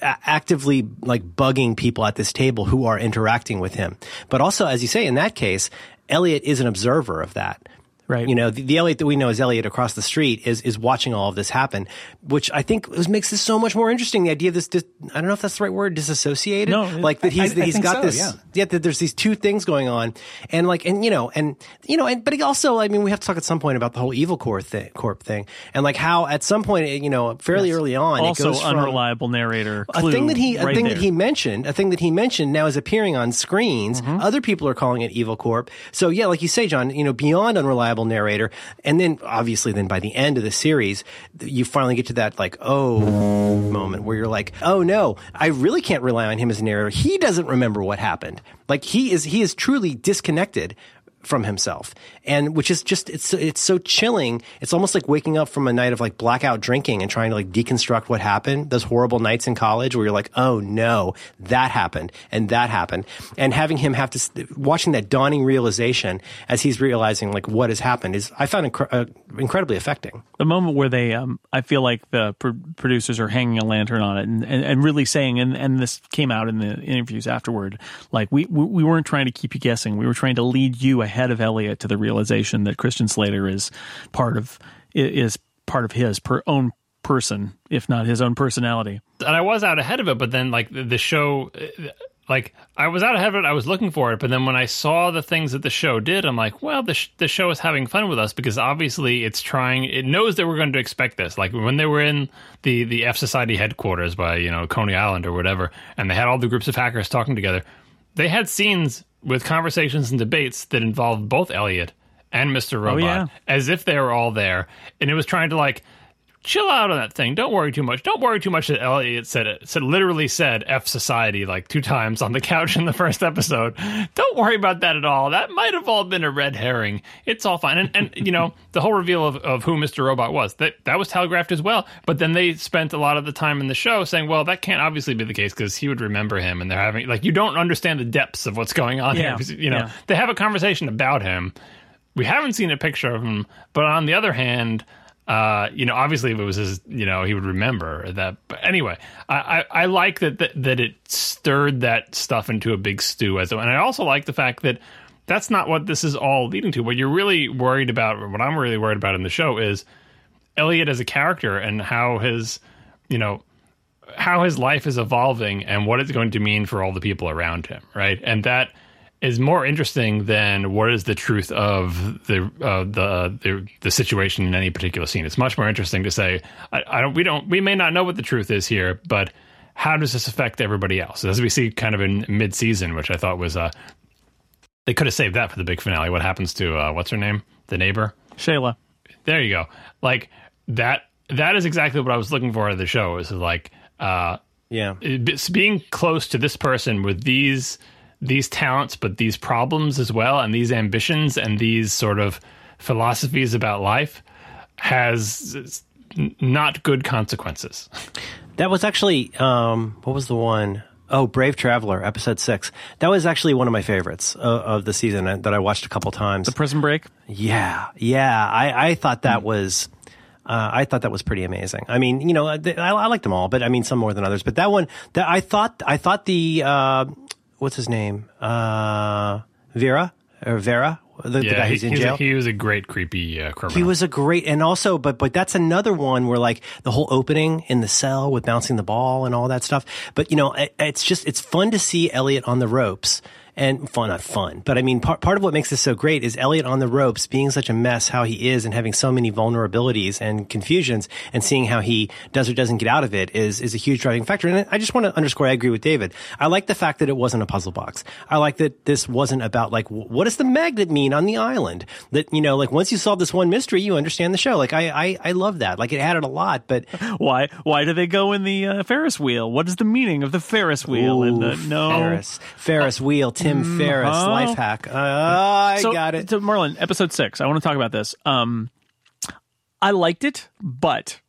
a- actively like bugging people at this table who are interacting with him. But also, as you say, in that case, Elliot is an observer of that. Right. You know, the, the Elliot that we know as Elliot across the street is is watching all of this happen, which I think is, makes this so much more interesting. The idea of this, dis, I don't know if that's the right word, disassociated. No, like that he's I- I he's got so, this. yeah. Yeah, that there's these two things going on, and like, and you know, and you know, and but he also, I mean, we have to talk at some point about the whole evil corp thing, corp thing, and like how at some point, you know, fairly early on, it also unreliable narrator. a thing that he a right thing there. that he mentioned a thing that he mentioned now is appearing on screens Mm-hmm. other people are calling it evil corp so yeah like you say john you know beyond unreliable narrator. And then obviously then by the end of the series you finally get to that like oh moment where you're like oh no i really can't rely on him as a narrator. He doesn't remember what happened. Like he is he is truly disconnected from himself. And which is just it's it's so chilling. It's almost like waking up from a night of like blackout drinking and trying to like deconstruct what happened. Those horrible nights in college where you're like oh no that happened and that happened. And having him have to watching that dawning realization as he's realizing like what has happened is i found incre- uh, incredibly affecting. The moment where they um i feel like the pro- producers are hanging a lantern on it and, and, and really saying and, and this came out in the interviews afterward like we we weren't trying to keep you guessing. We were trying to lead you ahead of elliot to the realization that christian slater is part of is part of his per own person if not his own personality and I was out ahead of it, but then like the, show, like I was out ahead of it. I was looking for it, but then when I saw the things that the show did, I'm like, well, the sh- the show is having fun with us because obviously it's trying. It knows that we're going to expect this. Like when they were in the the F Society headquarters by you know Coney Island or whatever, and they had all the groups of hackers talking together. They had scenes with conversations and debates that involved both Elliot and Mr. Oh, Robot yeah. as if they were all there, and it was trying to like chill out on that thing. Don't worry too much. Don't worry too much that Elliot said it. Said literally said F society like two times on the [LAUGHS] couch in the first episode. Don't worry about that at all. That might have all been a red herring. It's all fine. And, and [LAUGHS] you know, the whole reveal of, of who Mr. Robot was, that that was telegraphed as well. But then they spent a lot of the time in the show saying, well, that can't obviously be the case because he would remember him and they're having like you don't understand the depths of what's going on Yeah. here. [LAUGHS] You know, Yeah. they have a conversation about him. We haven't seen a picture of him, but on the other hand, uh, you know, obviously if it was his, you know, he would remember that. But anyway, I, I, I like that, that that it stirred that stuff into a big stew as well. And I also like the fact that that's not what this is all leading to. What you're really worried about, what I'm really worried about in the show is Elliot as a character and how his, you know, how his life is evolving and what it's going to mean for all the people around him, right? And that is more interesting than what is the truth of the uh, the, the the situation in any particular scene. It's much more interesting to say, I, I don't, we don't, we may not know what the truth is here, but how does this affect everybody else? As we see, kind of in mid season, which I thought was, uh, they could have saved that for the big finale. What happens to uh, what's her name, the neighbor? Shayla. There you go. Like that. That is exactly what I was looking for out of the show. Is like uh, Yeah. it's being close to this person with these these talents, but these problems as well, and these ambitions and these sort of philosophies about life has not good consequences. That was actually um, what was the one? Oh, Brave Traveler, episode six. That was actually one of my favorites uh, of the season uh, that I watched a couple times. The prison break. Yeah, yeah. I, I thought that was. Uh, I thought that was pretty amazing. I mean, you know, I, I liked them all, but I mean, some more than others. But that one, that I thought, I thought the uh, what's his name, uh, Vera or Vera, the, the guy he, who's in he's a- he was a great creepy uh, criminal. He was a great, and also, but but that's another one where like the whole opening in the cell with bouncing the ball and all that stuff. But you know, it, it's just it's fun to see Elliot on the ropes. And fun, not fun, but I mean, part, part of what makes this so great is Elliot on the ropes being such a mess, how he is, and having so many vulnerabilities and confusions, and seeing how he does or doesn't get out of it is is a huge driving factor. And I just want to underscore, I agree with David. I like the fact that it wasn't a puzzle box. I like that this wasn't about like what does the magnet mean on the island. That you know, like once you solve this one mystery, you understand the show. Like I I, I love that. Like it added a lot, but [LAUGHS] Why? Why do they go in the uh, Ferris wheel? What is the meaning of the Ferris wheel? and the, no. Ferris, Ferris wheel, Tim Ferriss, huh? life hack. Uh, I so, got it. So, Marlon, episode six. I want to talk about this. Um, I liked it, but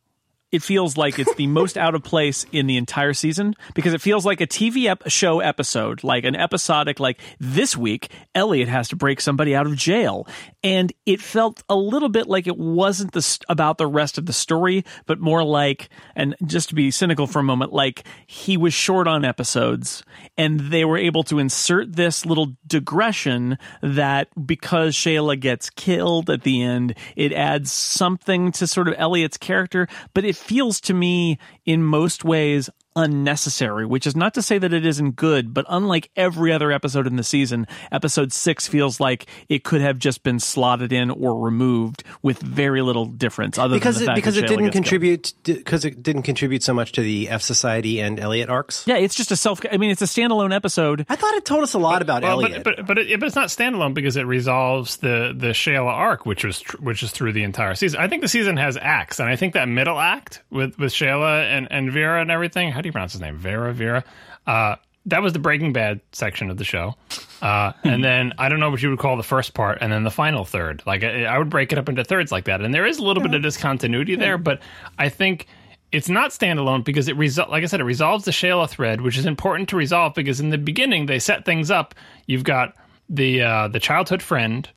it feels like it's the most out of place in the entire season because it feels like a TV ep- show episode, like an episodic, like this week, Elliot has to break somebody out of jail. And it felt a little bit like it wasn't the, st- about the rest of the story, but more like, and just to be cynical for a moment, like he was short on episodes and they were able to insert this little digression that because Shayla gets killed at the end, it adds something to sort of Elliot's character, but it feels to me in most ways unnecessary, which is not to say that it isn't good, but unlike every other episode in the season, episode six feels like it could have just been slotted in or removed with very little difference other because than the it, because it Shayla didn't contribute because it didn't contribute so much to the F Society and Elliot arcs. Yeah, it's just a self. I mean, it's a standalone episode. I thought it told us a lot about Well, Elliot. but but but, it, but it's not standalone because it resolves the the Shayla arc, which was tr- which is through the entire season. I think the season has acts, and I think that middle act with with Shayla and and Vera and everything. How do you pronounce his name? Vera Vera. Uh, that was the Breaking Bad section of the show, uh, [LAUGHS] and then I don't know what you would call the first part, and then the final third. Like I, I would break it up into thirds like that, and there is a little bit of discontinuity there, but I think it's not standalone because it resol- like I said, it resolves the Shayla thread, which is important to resolve because in the beginning they set things up. You've got the uh, the childhood friend,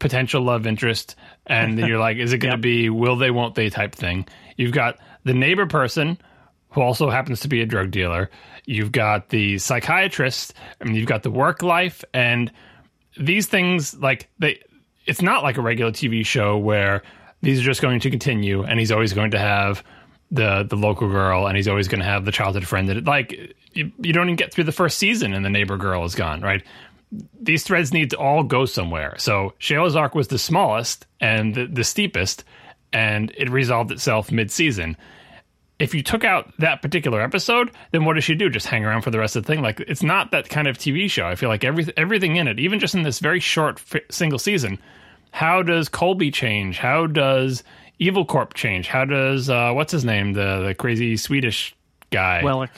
potential love interest, and then you're like, is it going [LAUGHS] to be will they, won't they type thing? You've got the neighbor person who also happens to be a drug dealer. You've got the psychiatrist, and you've got the work life, and these things like they. It's not like a regular TV show where these are just going to continue, and he's always going to have the the local girl, and he's always going to have the childhood friend. That like you, you don't even get through the first season, and the neighbor girl is gone, right? These threads need to all go somewhere. So Shayla's arc was the smallest and the, the steepest, and it resolved itself mid season if you took out that particular episode, then what does she do? Just hang around for the rest of the thing? Like it's not that kind of TV show. I feel like every, everything in it, even just in this very short fi- single season, how does Colby change? How does Evil Corp change? How does uh, what's his name, the the crazy Swedish guy? Wellick.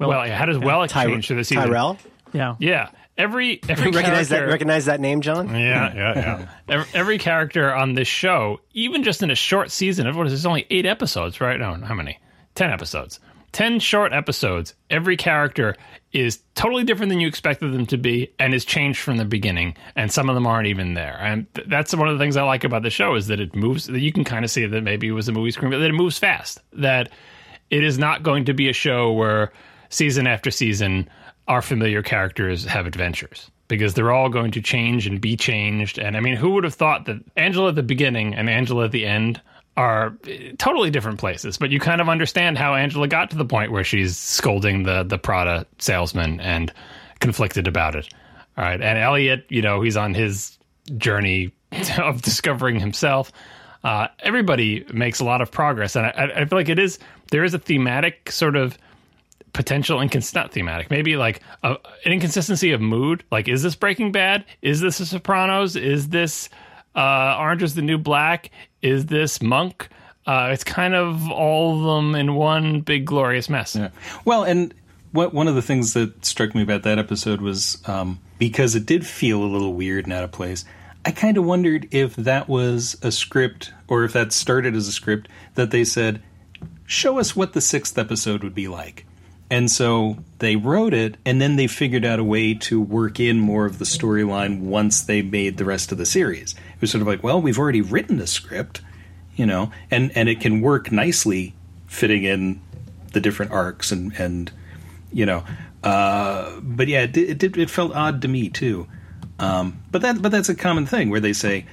well, how does Wellick Ty- change through the season? Tyrell. Yeah. Yeah, every every recognize that recognize that name, John? Yeah, yeah, yeah. [LAUGHS] every, every character on this show, even just in a short season, everyone what is this? Only eight episodes, right? No, how many? Ten episodes. Ten short episodes. Every character is totally different than you expected them to be, and is changed from the beginning. And some of them aren't even there. And th- that's one of the things I like about the show is that it moves. That you can kind of see that maybe it was a movie screen, but that it moves fast. That it is not going to be a show where season after season our familiar characters have adventures because they're all going to change and be changed. And I mean, who would have thought that Angela at the beginning and Angela at the end are eh, totally different places, but you kind of understand how Angela got to the point where she's scolding the the Prada salesman and conflicted about it. All right, and Elliot, you know, he's on his journey [LAUGHS] of discovering himself. Uh, everybody makes a lot of progress, and I, I feel like it is there is a thematic sort of potential incons not thematic maybe like a, an inconsistency of mood. Like is this breaking bad? Is this a sopranos? Is this uh orange is the new black is this monk uh it's kind of all of them in one big glorious mess Yeah. Well, and what one of the things that struck me about that episode was um, because it did feel a little weird and out of place. I kind of wondered if that was a script or if that started as a script that they said, "Show us what the sixth episode would be like." And so they wrote it, and then they figured out a way to work in more of the storyline once they made the rest of the series. It was sort of like, well, we've already written the script, you know, and and it can work nicely fitting in the different arcs and and you know uh but yeah it it, did, it felt odd to me too. Um but that but that's a common thing where they say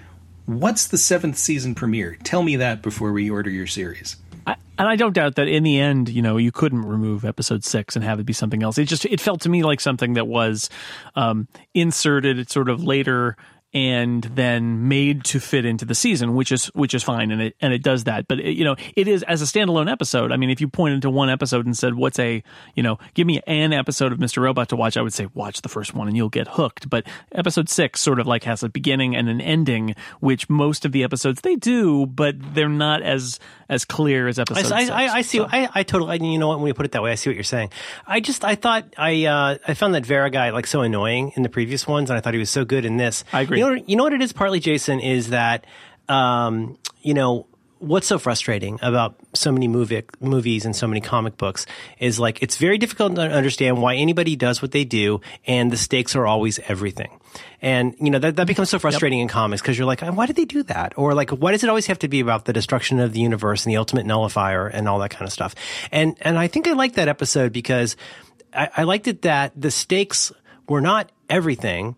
what's the seventh season premiere? Tell me that before we order your series I, and I don't doubt that in the end, you know, you couldn't remove episode six and have it be something else. It just it felt to me like something that was um, inserted sort of later and then made to fit into the season, which is which is fine, and it and it does that. But it, you know, it is as a standalone episode. I mean, if you pointed to one episode and said, "What's a you know, give me an episode of Mr. Robot to watch," I would say, "Watch the first one and you'll get hooked." But episode six sort of like has a beginning and an ending, which most of the episodes they do, but they're not as as clear as episode. I, six. I, I see. I, I totally. You know what? When you put it that way, I see what you're saying. I just, I thought, I, uh, I found that Vera guy like so annoying in the previous ones, and I thought he was so good in this. I agree. You know, you know what it is? Partly, Jason, is that, um, you know. What's so frustrating about so many movie, movies and so many comic books is like it's very difficult to understand why anybody does what they do, and the stakes are always everything. And you know that that becomes so frustrating in comics because you're like, why did they do that? Or like, why does it always have to be about the destruction of the universe and the ultimate nullifier and all that kind of stuff? And and I think I like that episode because I, I liked it that the stakes were not everything,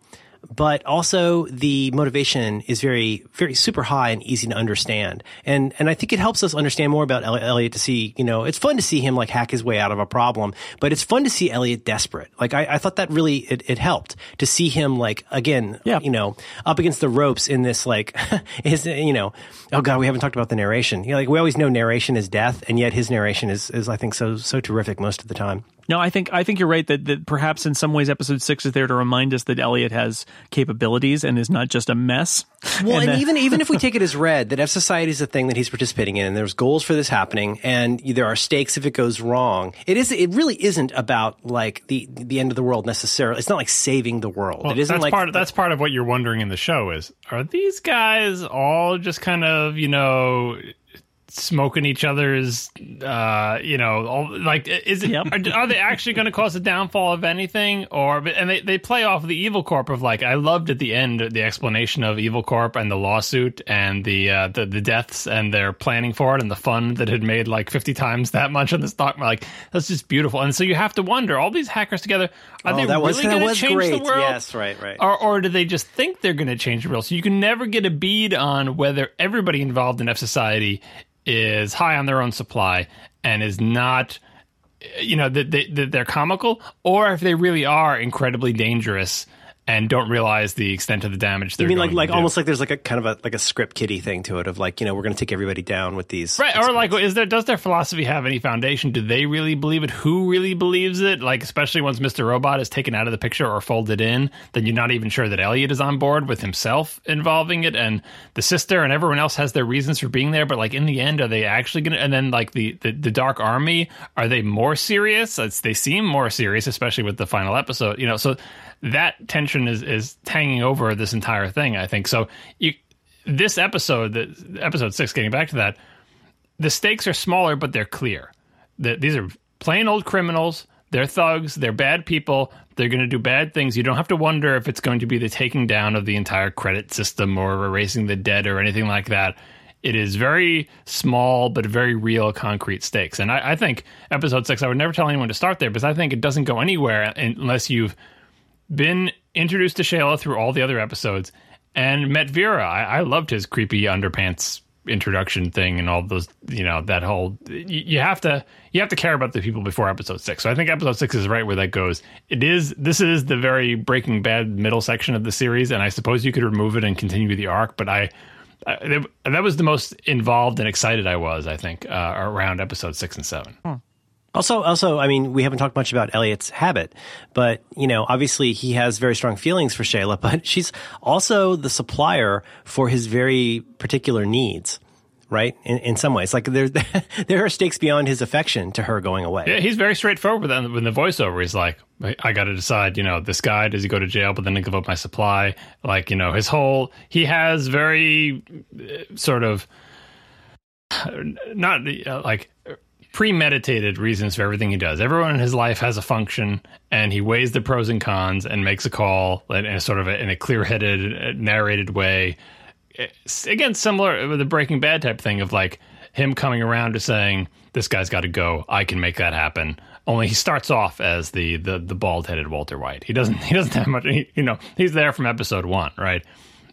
but also the motivation is very, very super high and easy to understand. And, and I think it helps us understand more about Elliot to see, you know, it's fun to see him like hack his way out of a problem, but it's fun to see Elliot desperate. Like I, I thought that really, it, it helped to see him like, again, Yeah. you know, up against the ropes in this like, [LAUGHS] his, you know, oh God, we haven't talked about the narration. You know, like we always know narration is death and yet his narration is, is I think so, so terrific most of the time. No, I think I think you're right that, that perhaps in some ways episode six is there to remind us that Elliot has capabilities and is not just a mess. Well, and, that- even even if we take it as read that F Society is a thing that he's participating in, and there's goals for this happening, and there are stakes if it goes wrong. It is. It really isn't about like the the end of the world necessarily. It's not like saving the world. Well, it isn't that's like part. That's part of what you're wondering in the show is: Are these guys all just kind of you know smoking each other's? Uh, you know, all, like is it? Yep. Are, are they actually going to cause a downfall of anything? Or and they they play off the Evil Corp of like I loved at the end the explanation of Evil Corp and the lawsuit and the uh, the the deaths and their planning for it and the fund that had made like fifty times that much on the stock. Like that's just beautiful. And so you have to wonder: all these hackers together are Oh, they that was- really [LAUGHS] going to change great. the world? Yes, right, right. Or, or do they just think they're going to change the world? So you can never get a bead on whether everybody involved in F society is high on their own supply and is not, you know, that they, that they're comical, or if they really are incredibly dangerous and don't realize the extent of the damage they're I mean, like like do. almost like there's like a kind of a like a script kiddie thing to it of like you know we're going to take everybody down with these Right, or like, is there does their philosophy have any foundation? Do they really believe it? Who really believes it? Like, especially once Mister Robot is taken out of the picture or folded in, then you're not even sure that Elliot is on board with himself involving it, and the sister and everyone else has their reasons for being there. But like in the end, are they actually going to? And then like the, the the Dark Army, are they more serious? It's, they seem more serious, especially with the final episode. You know, so that tension is is hanging over this entire thing. I think so. You this episode, the episode six, getting back to that the stakes are smaller, but they're clear. The, these are plain old criminals. They're thugs. They're bad people. They're going to do bad things. You don't have to wonder if it's going to be the taking down of the entire credit system or erasing the debt or anything like that. It is very small, but very real, concrete stakes. And I, I think episode six, I would never tell anyone to start there because I think it doesn't go anywhere unless you've been introduced to Shayla through all the other episodes and met Vera. I, I loved his creepy underpants introduction thing and all those you know that whole you, you have to you have to care about the people before episode six so i think episode six is right where that goes it is this is the very breaking bad middle section of the series and i suppose you could remove it and continue the arc but i I, that was the most involved and excited I was, I think, uh, around episode six and seven. Also, also, I mean, we haven't talked much about Elliot's habit, but you know, obviously he has very strong feelings for Shayla, [LAUGHS] but she's also the supplier for his very particular needs, right? In, in some ways, like there, [LAUGHS] there are stakes beyond his affection to her going away. Yeah, he's very straightforward with the, with the voiceover. He's like, I got to decide, you know, this guy, does he go to jail, but then I give up my supply? Like, you know, his whole, he has very uh, sort of, [SIGHS] not uh, like premeditated reasons for everything he does. Everyone in his life has a function, and he weighs the pros and cons and makes a call in a sort of a, in a clear-headed, uh, narrated way. It's, again, similar with the Breaking Bad type thing of like him coming around to saying, "This guy's got to go. I can make that happen." Only he starts off as the the, the bald-headed Walter White. He doesn't [LAUGHS] he doesn't have much. He, you know, he's there from episode one, right?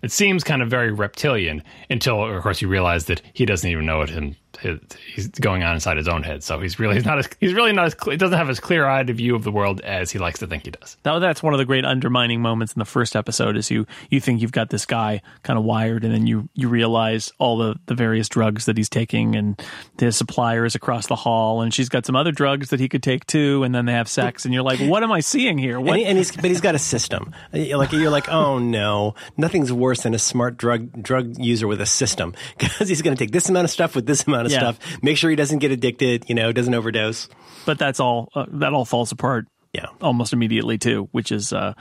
It seems kind of very reptilian until, of course, you realize that he doesn't even know it. Him, his, he's going on inside his own head. So he's really he's not as he's really not as he doesn't have as clear eyed a view of the world as he likes to think he does. Now that's one of the great undermining moments in the first episode is you you think you've got this guy kind of wired, and then you you realize all the the various drugs that he's taking, and his supplier is across the hall, and she's got some other drugs that he could take too, and then they have sex, and you're like, what am I seeing here? What? And, he, and he's but he's got a system. Like you're like, oh no, nothing's worse than a smart drug drug user with a system [LAUGHS] because he's going to take this amount of stuff with this amount of Yeah. stuff. Make sure he doesn't get addicted. You know, doesn't overdose. but that's all uh, that all falls apart Yeah. almost immediately too which is uh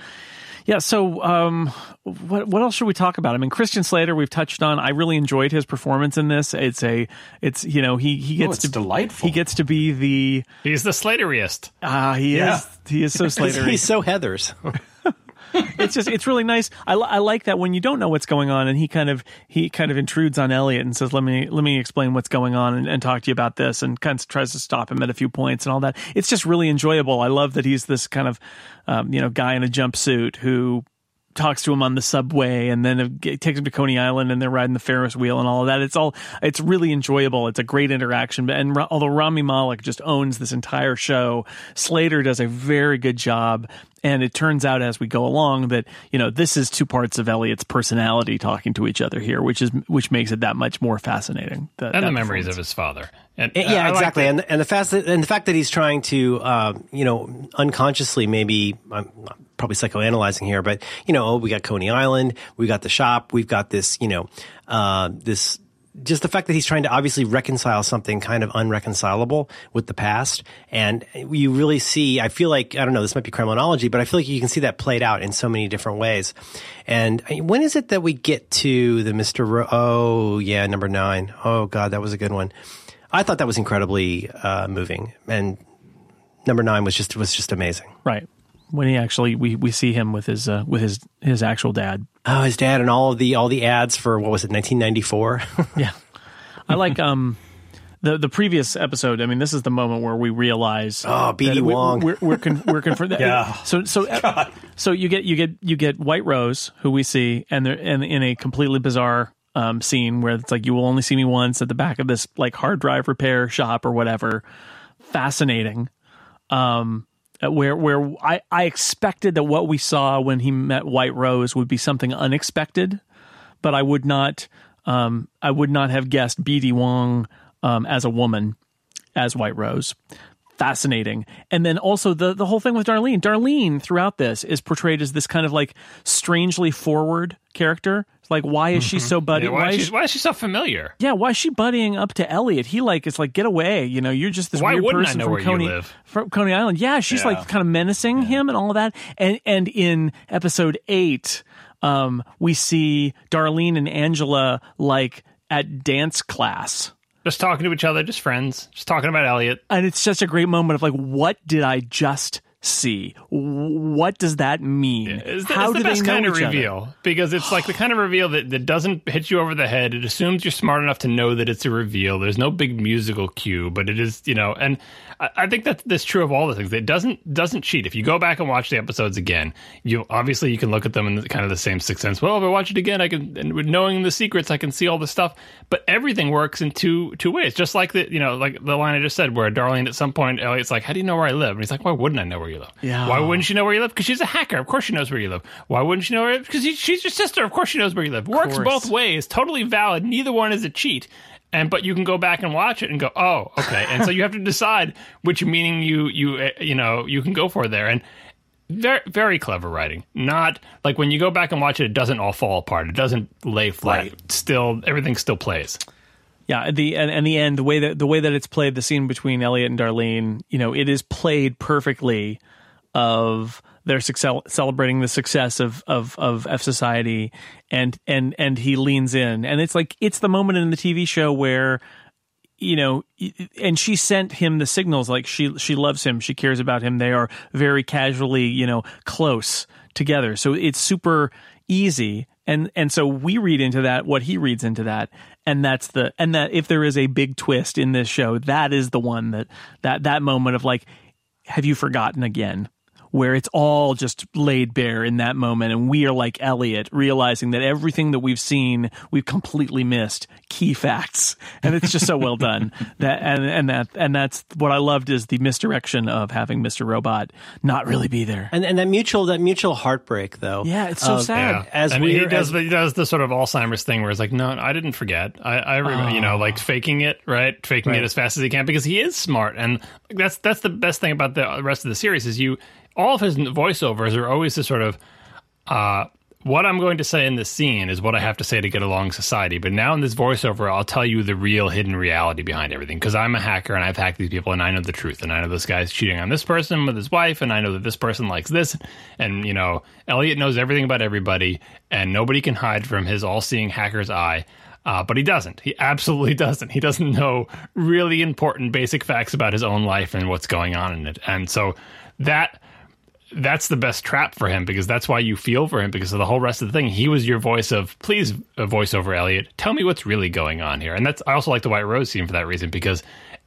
yeah so um what what else should we talk about i mean christian slater we've touched on i really enjoyed his performance in this it's a it's you know he he gets it's to delightful. he gets to be the He's the Slateriest. ah he Yeah. is he is so [LAUGHS] slatery He's so Heathers. [LAUGHS] it's just it's really nice. I, I like that when you don't know what's going on, and he kind of he kind of intrudes on Elliot and says, "Let me let me explain what's going on and, and talk to you about this," and kind of tries to stop him at a few points and all that. It's just really enjoyable. I love that he's this kind of um, you know guy in a jumpsuit who talks to him on the subway and then it takes him to Coney Island and they're riding the Ferris wheel and all of that. It's all it's really enjoyable. It's a great interaction. But and Ra- although Rami Malek just owns this entire show, Slater does a very good job. And it turns out as we go along that you know this is two parts of Elliot's personality talking to each other here, which is which makes it that much more fascinating. That, and that the memories of his father. And Yeah, I exactly. that- and and the fact that and the fact that he's trying to, uh, you know, unconsciously maybe I'm probably psychoanalyzing here, but you know, oh, we got Coney Island, we got the shop, we've got this, you know, uh, this. Just the fact that he's trying to obviously reconcile something kind of unreconcilable with the past, and you really see. I feel like I don't know. This might be criminology, but I feel like you can see that played out in so many different ways. And when is it that we get to the Mister? Ro- oh, yeah, number nine. Oh God, that was a good one. I thought that was incredibly uh, moving, and number nine was just was just amazing. right when he actually we, we see him with his uh, with his his actual dad. Oh, his dad and all of the all the ads for what was it, 1994? [LAUGHS] Yeah. I like um the the previous episode. I mean, this is the moment where we realize Oh, B.D. that we- Wong. We're we're con- we're confirmed. [LAUGHS] Yeah. So so uh, so you get you get you get White Rose, who we see, and they're and in a completely bizarre um, scene where it's like you will only see me once at the back of this like hard drive repair shop or whatever. Fascinating. Um, where where I, I expected that what we saw when he met White Rose would be something unexpected, but I would not um, I would not have guessed BD Wong um, as a woman as White Rose. Fascinating, and then also the the whole thing with Darlene. Darlene throughout this is portrayed as this kind of like strangely forward character. Like, why is she so buddy? Mm-hmm. Yeah, why, is is she, why is she so familiar? yeah, why is she buddying up to Elliot? He like it's like get away, you know. You're just this Why weird person from Coney from Coney Island. Yeah, she's Yeah. like kind of menacing him and all of that. And and in episode eight, um, we see Darlene and Angela like at dance class. Just talking to each other, just friends, just talking about Elliot. And it's such a great moment of like, what did I just see? What does that mean? It's the, How it's the do best they know kind of each other? reveal because it's like the kind of reveal that, that doesn't hit you over the head. It assumes you're smart enough to know that it's a reveal. There's no big musical cue, but it is, you know, and I, I think that that's true of all the things. It doesn't doesn't cheat. If you go back and watch the episodes again, you obviously you can look at them in the, kind of the same sixth sense. Well, if I watch it again, I can, and with knowing the secrets, I can see all the stuff. But everything works in two two ways. Just like the you know, like the line I just said, where Darlene at some point, Elliot's like, "How do you know where I live?" And he's like, "Why wouldn't I know where you live? Yeah. Why wouldn't she know where you live? Because she's a hacker. Of course she knows where you live. Why wouldn't she know where? Because she's your sister. Of course she knows where you live. Works course. both ways. Totally valid. Neither one is a cheat. And but you can go back and watch it and go, oh, okay. And so you have to decide which meaning you you uh, you know you can go for there. And very very clever writing. Not like when you go back and watch it, it doesn't all fall apart. It doesn't lay flat. Still, everything still plays. Yeah, the and, and the end, the way that the way that it's played, the scene between Elliot and Darlene, you know, it is played perfectly of their success, celebrating the success of of of F Society, and and and he leans in, and it's like it's the moment in the TV show where you know and she sent him the signals like she she loves him she cares about him they are very casually you know close together. So it's super easy and and so we read into that what he reads into that. And that's the and that if there is a big twist in this show that is the one that that that moment of like have you forgotten again where it's all just laid bare in that moment and we are like Elliot realizing that everything that we've seen we've completely missed key facts and it's just so well done [LAUGHS] that and and that and that's what I loved is the misdirection of having Mr. Robot not really be there And and that mutual that mutual heartbreak though. yeah it's so of- sad As and we he does, he does the sort of Alzheimer's thing where it's like, no, I didn't forget. I, I remember, you know, like faking it, right? Faking Right. it as fast as he can because he is smart, and that's that's the best thing about the rest of the series is you. All of his voiceovers are always the sort of, uh, what I'm going to say in this scene is what I have to say to get along society. But now in this voiceover, I'll tell you the real hidden reality behind everything because I'm a hacker and I've hacked these people and I know the truth. And I know this guy's cheating on this person with his wife and I know that this person likes this. And, you know, Elliot knows everything about everybody and nobody can hide from his all seeing hacker's eye. Uh, but he doesn't. He absolutely [LAUGHS] doesn't. He doesn't know really important basic facts about his own life and what's going on in it. And so that that's the best trap for him because that's why you feel for him because of the whole rest of the thing. He was your voice of please voice over Elliot. Tell me what's really going on here. And that's I also like the White Rose scene for that reason because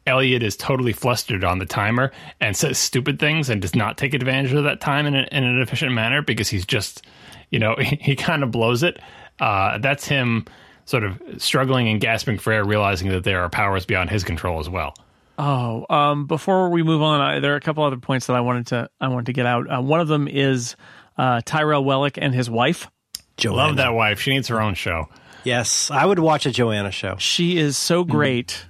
Elliot is totally flustered on the timer and says stupid things and does not take advantage of that time in, a, in an efficient manner because he's just you know [LAUGHS] he, he kind of blows it. Uh, that's him sort of struggling and gasping for air, realizing that there are powers beyond his control as well. Oh, um, before we move on, I, there are a couple other points that I wanted to I wanted to get out. Uh, one of them is uh, Tyrell Wellick and his wife. Joanna. Love that wife. She needs her own show. Yes, I would watch a Joanna show. She is so Mm-hmm. great.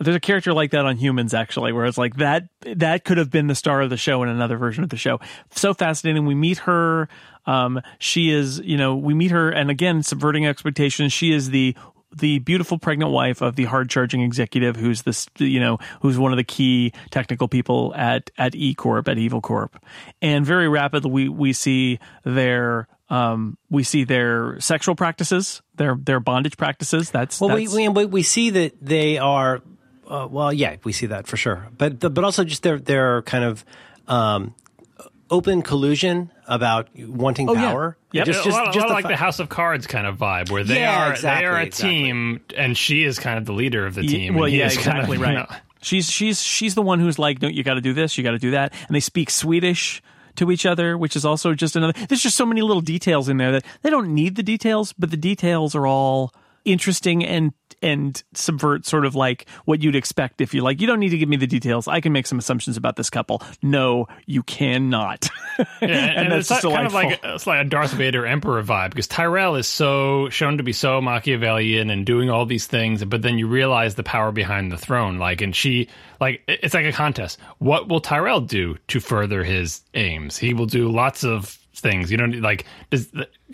There's a character like that on Humans, actually, where it's like that that could have been the star of the show in another version of the show. So fascinating. We meet her. Um, she is, you know, we meet her, and again, subverting expectations. She is the the beautiful pregnant wife of the hard charging executive who's this you know who's one of the key technical people at at E Corp at Evil Corp and very rapidly we we see their um we see their sexual practices their their bondage practices that's Well, that's, we, we we see that they are. Uh, well, yeah, we see that for sure. But the, but also just their their kind of um, open collusion about wanting Oh, yeah. power. Yep. Just a just, lot, a lot the like fa- the House of Cards kind of vibe, where they Yeah, are exactly, they are a exactly. team, and she is kind of the leader of the Ye- team. well yeah is kind of, exactly you right know- she's she's she's the one who's like no you got to do this you got to do that and they speak swedish to each other which is also just another there's just so many little details in there that they don't need the details but the details are all interesting and and subvert sort of like what you'd expect if you're like you don't need to give me the details i can make some assumptions about this couple no you cannot Yeah, and, [LAUGHS] and that's it's kind of like it's like a Darth Vader Emperor vibe because Tyrell is so shown to be so Machiavellian and doing all these things, but then you realize the power behind the throne. Like, and she like it's like a contest. What will Tyrell do to further his aims? He will do lots of things. You know, like does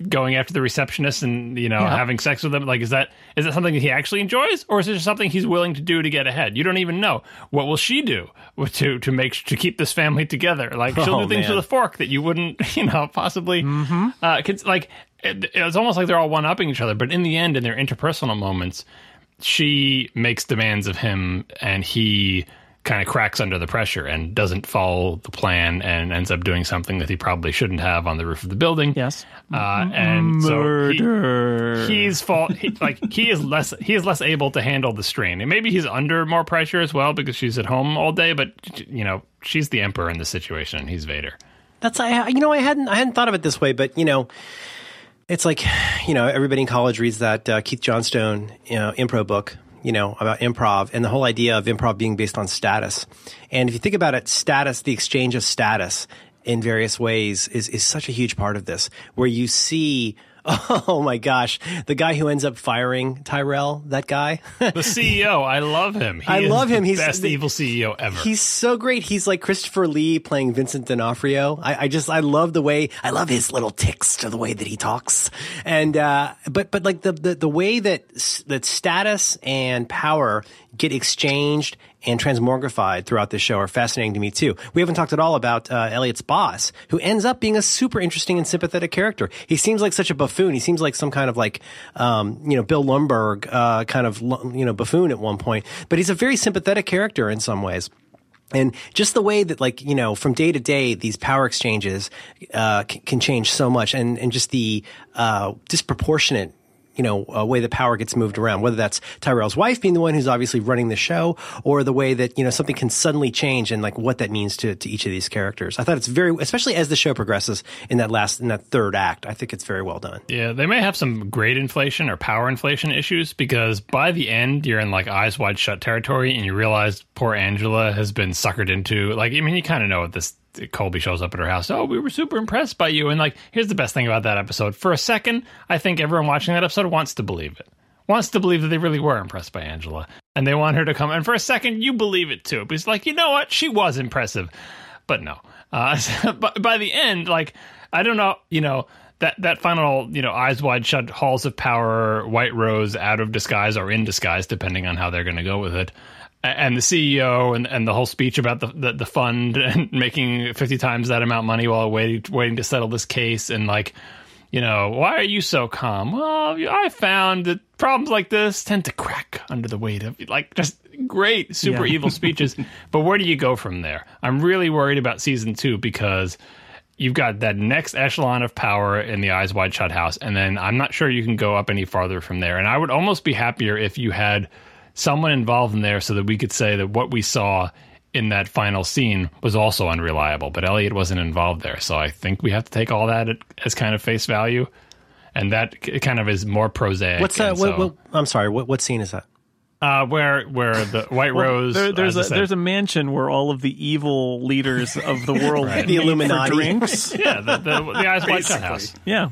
going after the receptionist and you know having sex with them. Like, is that is that something that he actually enjoys, or is it just something he's willing to do to get ahead? You don't even know. What will she do to to make to keep this family together? Like, she'll [LAUGHS] Oh, do things man. with a fork that you wouldn't, [LAUGHS] you know, possibly. Uh, cons- like it, it's almost like they're all one upping each other, but in the end, in their interpersonal moments, she makes demands of him, and he kind of cracks under the pressure and doesn't follow the plan and ends up doing something that he probably shouldn't have on the roof of the building. yes. Uh, and so he- murder. he's fault he, like he is less he is less able to handle the strain. And maybe he's under more pressure as well because she's at home all day but you know she's the emperor in the situation and he's vader. That's I you know I hadn't I hadn't thought of it this way, but you know, it's like you know everybody in college reads that uh, Keith Johnstone you know, improv book. You know about improv and the whole idea of improv being based on status. And if you think about it, status, the exchange of status in various ways is is such a huge part of this, where you see. [LAUGHS] Oh my gosh, the guy who ends up firing Tyrell, that guy. the ceo i love him he I love him. He's the He's best the- evil ceo ever He's so great. He's like Christopher Lee playing Vincent D'Onofrio. I, I just I love the way I love his little ticks to the way that he talks. And uh, but but like the the, the way that that status and power get exchanged and transmogrified throughout this show are fascinating to me too. We haven't talked at all about uh, Elliot's boss, who ends up being a super interesting and sympathetic character. He seems like such a buffoon. He seems like some kind of like um, you know Bill Lumbergh uh, kind of you know buffoon at one point, but he's a very sympathetic character in some ways. And just the way that, like, you know, from day to day, these power exchanges uh, c- can change so much, and and just the uh, disproportionate, you know, uh, way the power gets moved around. Whether that's Tyrell's wife being the one who's obviously running the show, or the way that you know something can suddenly change, and like what that means to to each of these characters. I thought it's very, especially as the show progresses in that last in that third act. I think it's very well done. Yeah, they may have some grade inflation or power inflation issues because by the end you're in like eyes wide shut territory and you realize poor Angela has been suckered into like I mean you kind of know what this Colby shows up at her house. Oh, we were super impressed by you and like here's the best thing about that episode. For a second, I think everyone watching that episode wants to believe it. Wants to believe that they really were impressed by Angela and they want her to come and for a second you believe it too. Because like, you know what? She was impressive. But no. Uh, [LAUGHS] but by the end, like I don't know, you know, that that final, you know, eyes wide shut, halls of power, White Rose, out of disguise or in disguise, depending on how they're going to go with it, and the CEO and and the whole speech about the, the the fund [LAUGHS] and making fifty times that amount of money while waiting waiting to settle this case, and like, you know, why are you so calm? Well, I found that problems like this tend to crack under the weight of like just great super Yeah. evil speeches. [LAUGHS] but where do you go from there? I'm really worried about season two because you've got that next echelon of power in the eyes wide shut house and then i'm not sure you can go up any farther from there and i would almost be happier if you had someone involved in there so that we could say that what we saw in that final scene was also unreliable but elliot wasn't involved there so i think we have to take all that as kind of face value and that kind of is more prosaic What's that? What, so- what, I'm sorry. What what scene is that? uh, where where the white rose There, there's as a I said- there's a mansion where all of the evil leaders of the [LAUGHS] world The Illuminati. drinks. [LAUGHS] yeah the, the, the eyes wide shut house Yeah.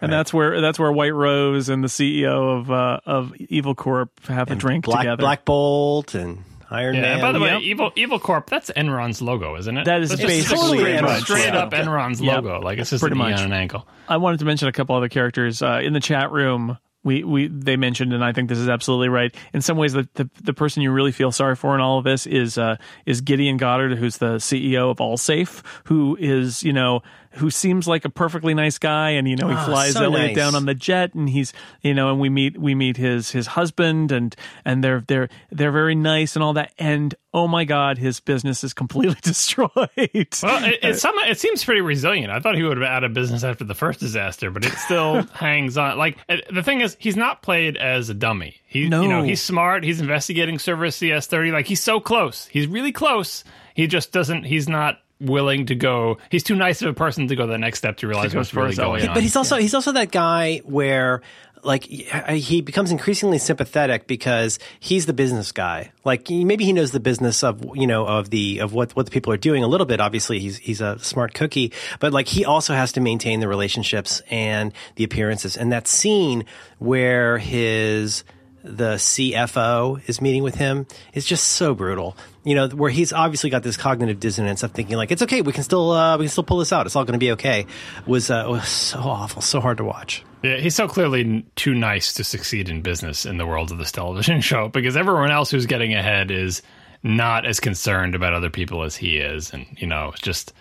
And that's where that's where White Rose and the CEO of uh, of Evil Corp have a drink Black together. Black Bolt and Iron Yeah, Man. and by the way, Yep. Evil Evil Corp, that's Enron's logo, isn't it? That is That's just basically straight, Enron's straight logo. up Enron's Yep. logo. Like it's just Pretty much. on an ankle. I wanted to mention a couple other characters uh, in the chat room. We, we they mentioned, and I think this is absolutely right. In some ways, the, the the person you really feel sorry for in all of this is uh, is Gideon Goddard, who's the CEO of AllSafe, who is you know who seems like a perfectly nice guy, and you know he Ah, flies so Elliot nice. down on the jet, and he's you know, and we meet we meet his his husband, and and they're they're they're very nice and all that, and oh my god, his business is completely [LAUGHS] destroyed. Well, it, it, some, it seems pretty resilient. I thought he would have been out of business after the first disaster, but it still [LAUGHS] hangs on. Like it, the thing is, he's not played as a dummy. He, No. you know, he's smart. He's investigating Service CS thirty. Like he's so close. He's really close. He just doesn't. He's not willing to go. He's too nice of a person to go the next step to realize what's really going on. But he's also he's also that guy where like he becomes increasingly sympathetic because he's the business guy. Like maybe he knows the business of you know of the of what what the people are doing a little bit. Obviously, he's he's a smart cookie, but like he also has to maintain the relationships and the appearances. And that scene where his the CFO is meeting with him is just so brutal. You know, where he's obviously got this cognitive dissonance of thinking like it's okay, we can still uh, we can still pull this out. It's all going to be okay. Was uh, was so awful, so hard to watch. Yeah, he's so clearly too nice to succeed in business in the world of this television [LAUGHS] show because everyone else who's getting ahead is not as concerned about other people as he is, and you know, just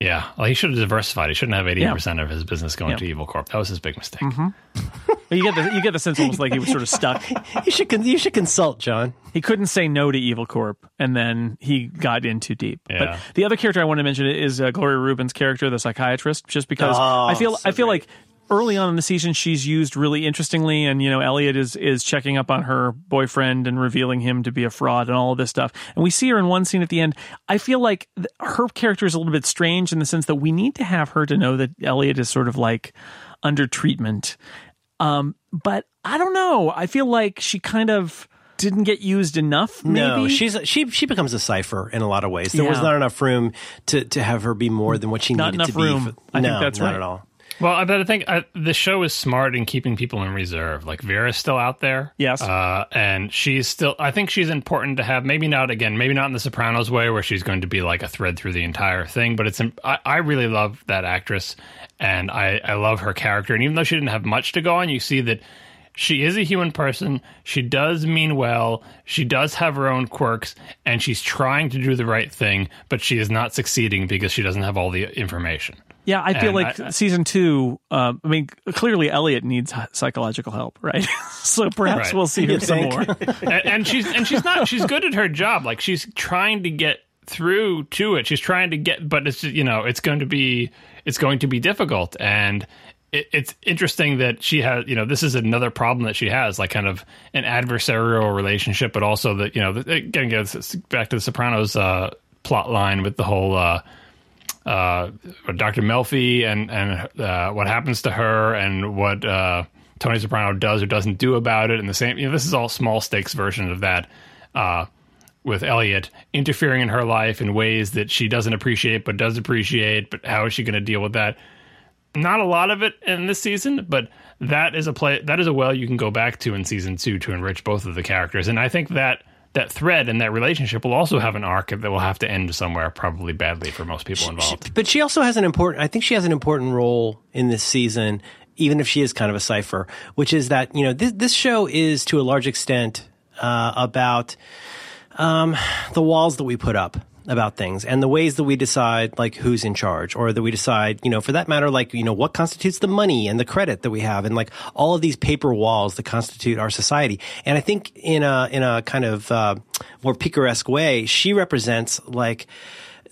yeah, well, he should have diversified. He shouldn't have eighty percent of his business going Yeah. to Evil Corp. That was his big mistake. [LAUGHS] But you get the you get the sense almost like he was sort of stuck. [LAUGHS] You should con- you should consult John. He couldn't say no to Evil Corp, and then he got in too deep. Yeah. But the other character I want to mention is uh, Gloria Reuben's character, the psychiatrist, just because Oh, I feel so I feel great. like early on in the season she's used really interestingly, and you know Elliot is is checking up on her boyfriend and revealing him to be a fraud and all of this stuff. And we see her in one scene at the end. I feel like th- her character is a little bit strange in the sense that we need to have her to know that Elliot is sort of like under treatment. Um, but I don't know. I feel like she kind of didn't get used enough. Maybe No, she's she she becomes a cipher in a lot of ways. There was not enough room to, to have her be more than what she Not needed to be. room. for- I think that's not right. at all. Well, I- but I think uh, the show is smart in keeping people in reserve. Like Vera's still out there, Yes. uh, and she's still. I think she's important to have. Maybe not again. Maybe not in the Sopranos way, where she's going to be like a thread through the entire thing. But it's. I, I really love that actress, and I, I love her character. And even though she didn't have much to go on, you see that she is a human person. She does mean well. She does have her own quirks, and she's trying to do the right thing, but she is not succeeding because she doesn't have all the information. Yeah, I feel And like I- season two. Um, I mean, clearly Elliot needs psychological help, right? [LAUGHS] so perhaps Right. we'll see her some more. [LAUGHS] and, and she's and she's not she's good at her job like she's trying to get through to it she's trying to get but it's you know it's going to be it's going to be difficult and it, it's interesting that she has you know this is another problem that she has like kind of an adversarial relationship but also that you know again goes back to the sopranos uh plot line with the whole uh uh, Dr. Melfi and and uh, what happens to her and what uh, Tony Soprano does or doesn't do about it, and the same. You know, this is all small stakes version of that. Uh, with Elliot interfering in her life in ways that she doesn't appreciate but does appreciate, but how is she going to deal with that? Not a lot of it in this season, but that is a play that is a well you can go back to in season two to enrich both of the characters, and I think that that thread and that relationship will also have an arc that will have to end somewhere, probably badly for most people involved. But she also has an important. I think she has an important role in this season, even if she is kind of a cipher. Which is that you know this this show is to a large extent uh, about um, the walls that we put up about things and the ways that we decide like who's in charge or that we decide you know for that matter like you know what constitutes the money and the credit that we have and like all of these paper walls that constitute our society. And i think in a in a kind of uh, more picaresque way she represents like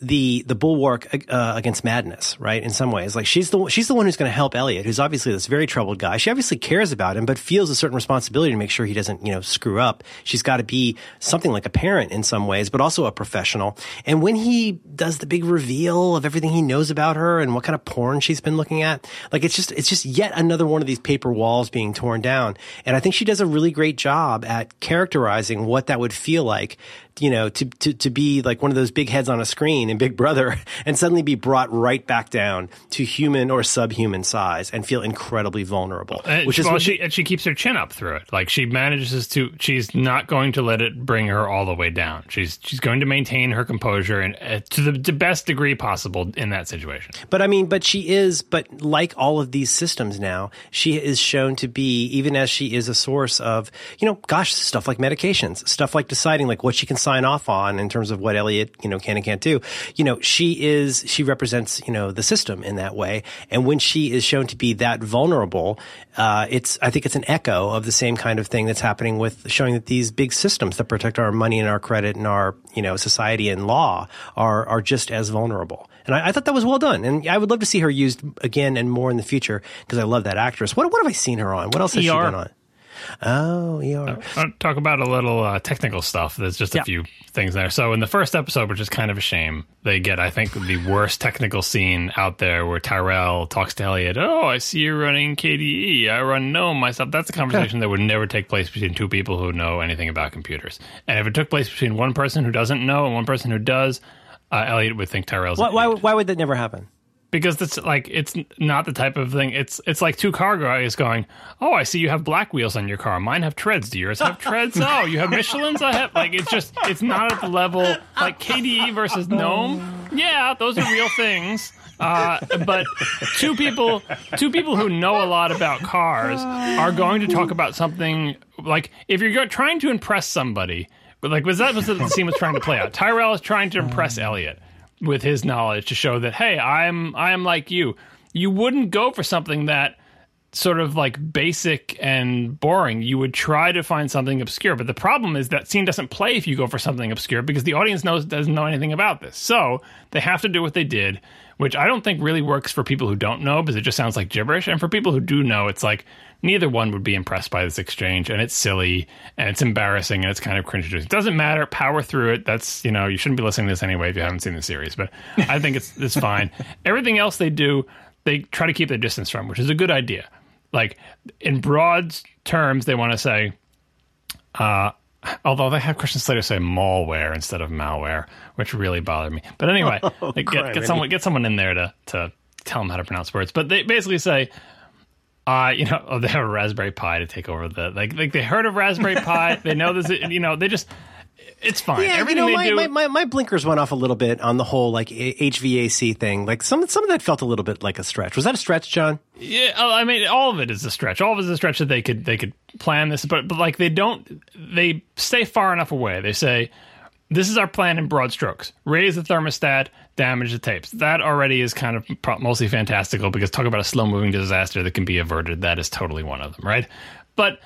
the the bulwark uh, against madness, right? In some ways, like she's the she's the one who's going to help Elliot, who's obviously this very troubled guy. She obviously cares about him, but feels a certain responsibility to make sure he doesn't, you know, screw up. She's got to be something like a parent in some ways, but also a professional. And when he does the big reveal of everything he knows about her and what kind of porn she's been looking at, like it's just it's just yet another one of these paper walls being torn down. And I think she does a really great job at characterizing what that would feel like you know, to, to, to be like one of those big heads on a screen in Big Brother [LAUGHS] and suddenly be brought right back down to human or subhuman size and feel incredibly vulnerable. And, which is well, she and she keeps her chin up through it. Like she manages to. She's not going to let it bring her all the way down. She's she's going to maintain her composure and uh, to the, the best degree possible in that situation. But I mean, but she is, but like all of these systems now, she is shown to be, even as she is a source of, you know, gosh, stuff like medications, stuff like deciding like what she can sign off on in terms of what Elliot, you know, can and can't do. You know, she is, she represents, you know, the system in that way. And when she is shown to be that vulnerable, uh, it's, I think it's an echo of the same kind of thing that's happening with showing that these big systems that protect our money and our credit and our, you know, society and law are, are just as vulnerable. And I, I thought that was well done. And I would love to see her used again and more in the future because I love that actress. What, what have I seen her on? What else has she ER. been on? Oh, ER. I'll talk about a little uh, technical stuff. There's just a Yeah. few things there. So in the first episode, which is kind of a shame, they get I think the worst technical scene out there where Tyrell talks to Elliot. Oh, I see you're running KDE. I run GNOME myself. That's a conversation that would never take place between two people who know anything about computers. And if it took place between one person who doesn't know and one person who does, uh, Elliot would think Tyrell's Why, why, why would that never happen? Because it's like it's not the type of thing. It's it's like two car guys going, "Oh, I see you have black wheels on your car. Mine have treads. Do yours have treads? [LAUGHS] Oh, you have Michelin's. I have like it's just it's not at the level like KDE versus GNOME. Yeah, those are real things." Uh, but two people, two people who know a lot about cars are going to talk about something like if you're trying to impress somebody, like was that was the scene was trying to play out. Tyrell is trying to impress Elliot with his knowledge to show that hey i'm i'm like you. You wouldn't go for something that sort of like basic and boring. You would try to find something obscure but the problem is that scene doesn't play if you go for something obscure because the audience knows doesn't know anything about this. So they have to do what they did which i don't think really works for people who don't know because it just sounds like gibberish. And for people who do know it's like neither one would be impressed by this exchange and it's silly and it's embarrassing and it's kind of cringe it doesn't matter. Power through it. That's you know you shouldn't be listening to this anyway if you haven't seen the series but i think it's it's fine. [LAUGHS] Everything else they do they try to keep their distance from which is a good idea like in broad terms they want to say uh Although they have Christian Slater say malware instead of malware, which really bothered me. But anyway, [LAUGHS] like, get, get someone get someone in there to to tell them how to pronounce words. But they basically say, uh, you know, oh, [LAUGHS] they have a Raspberry Pi to take over the like. Like they heard of Raspberry Pi, they know this. You know, they just it's fine. Yeah, Everything you know, my, do. my, my, my blinkers went off a little bit on the whole like HVAC thing. Like some some of that felt a little bit like a stretch. Was that a stretch, John? Yeah, oh, I mean, all of it is a stretch. All of it is a stretch that they could they could plan this, but but like they don't. They stay far enough away. They say, "This is our plan in broad strokes: raise the thermostat, damage the tapes." That already is kind of mostly fantastical because talk about a slow moving disaster that can be averted. That is totally one of them, right? But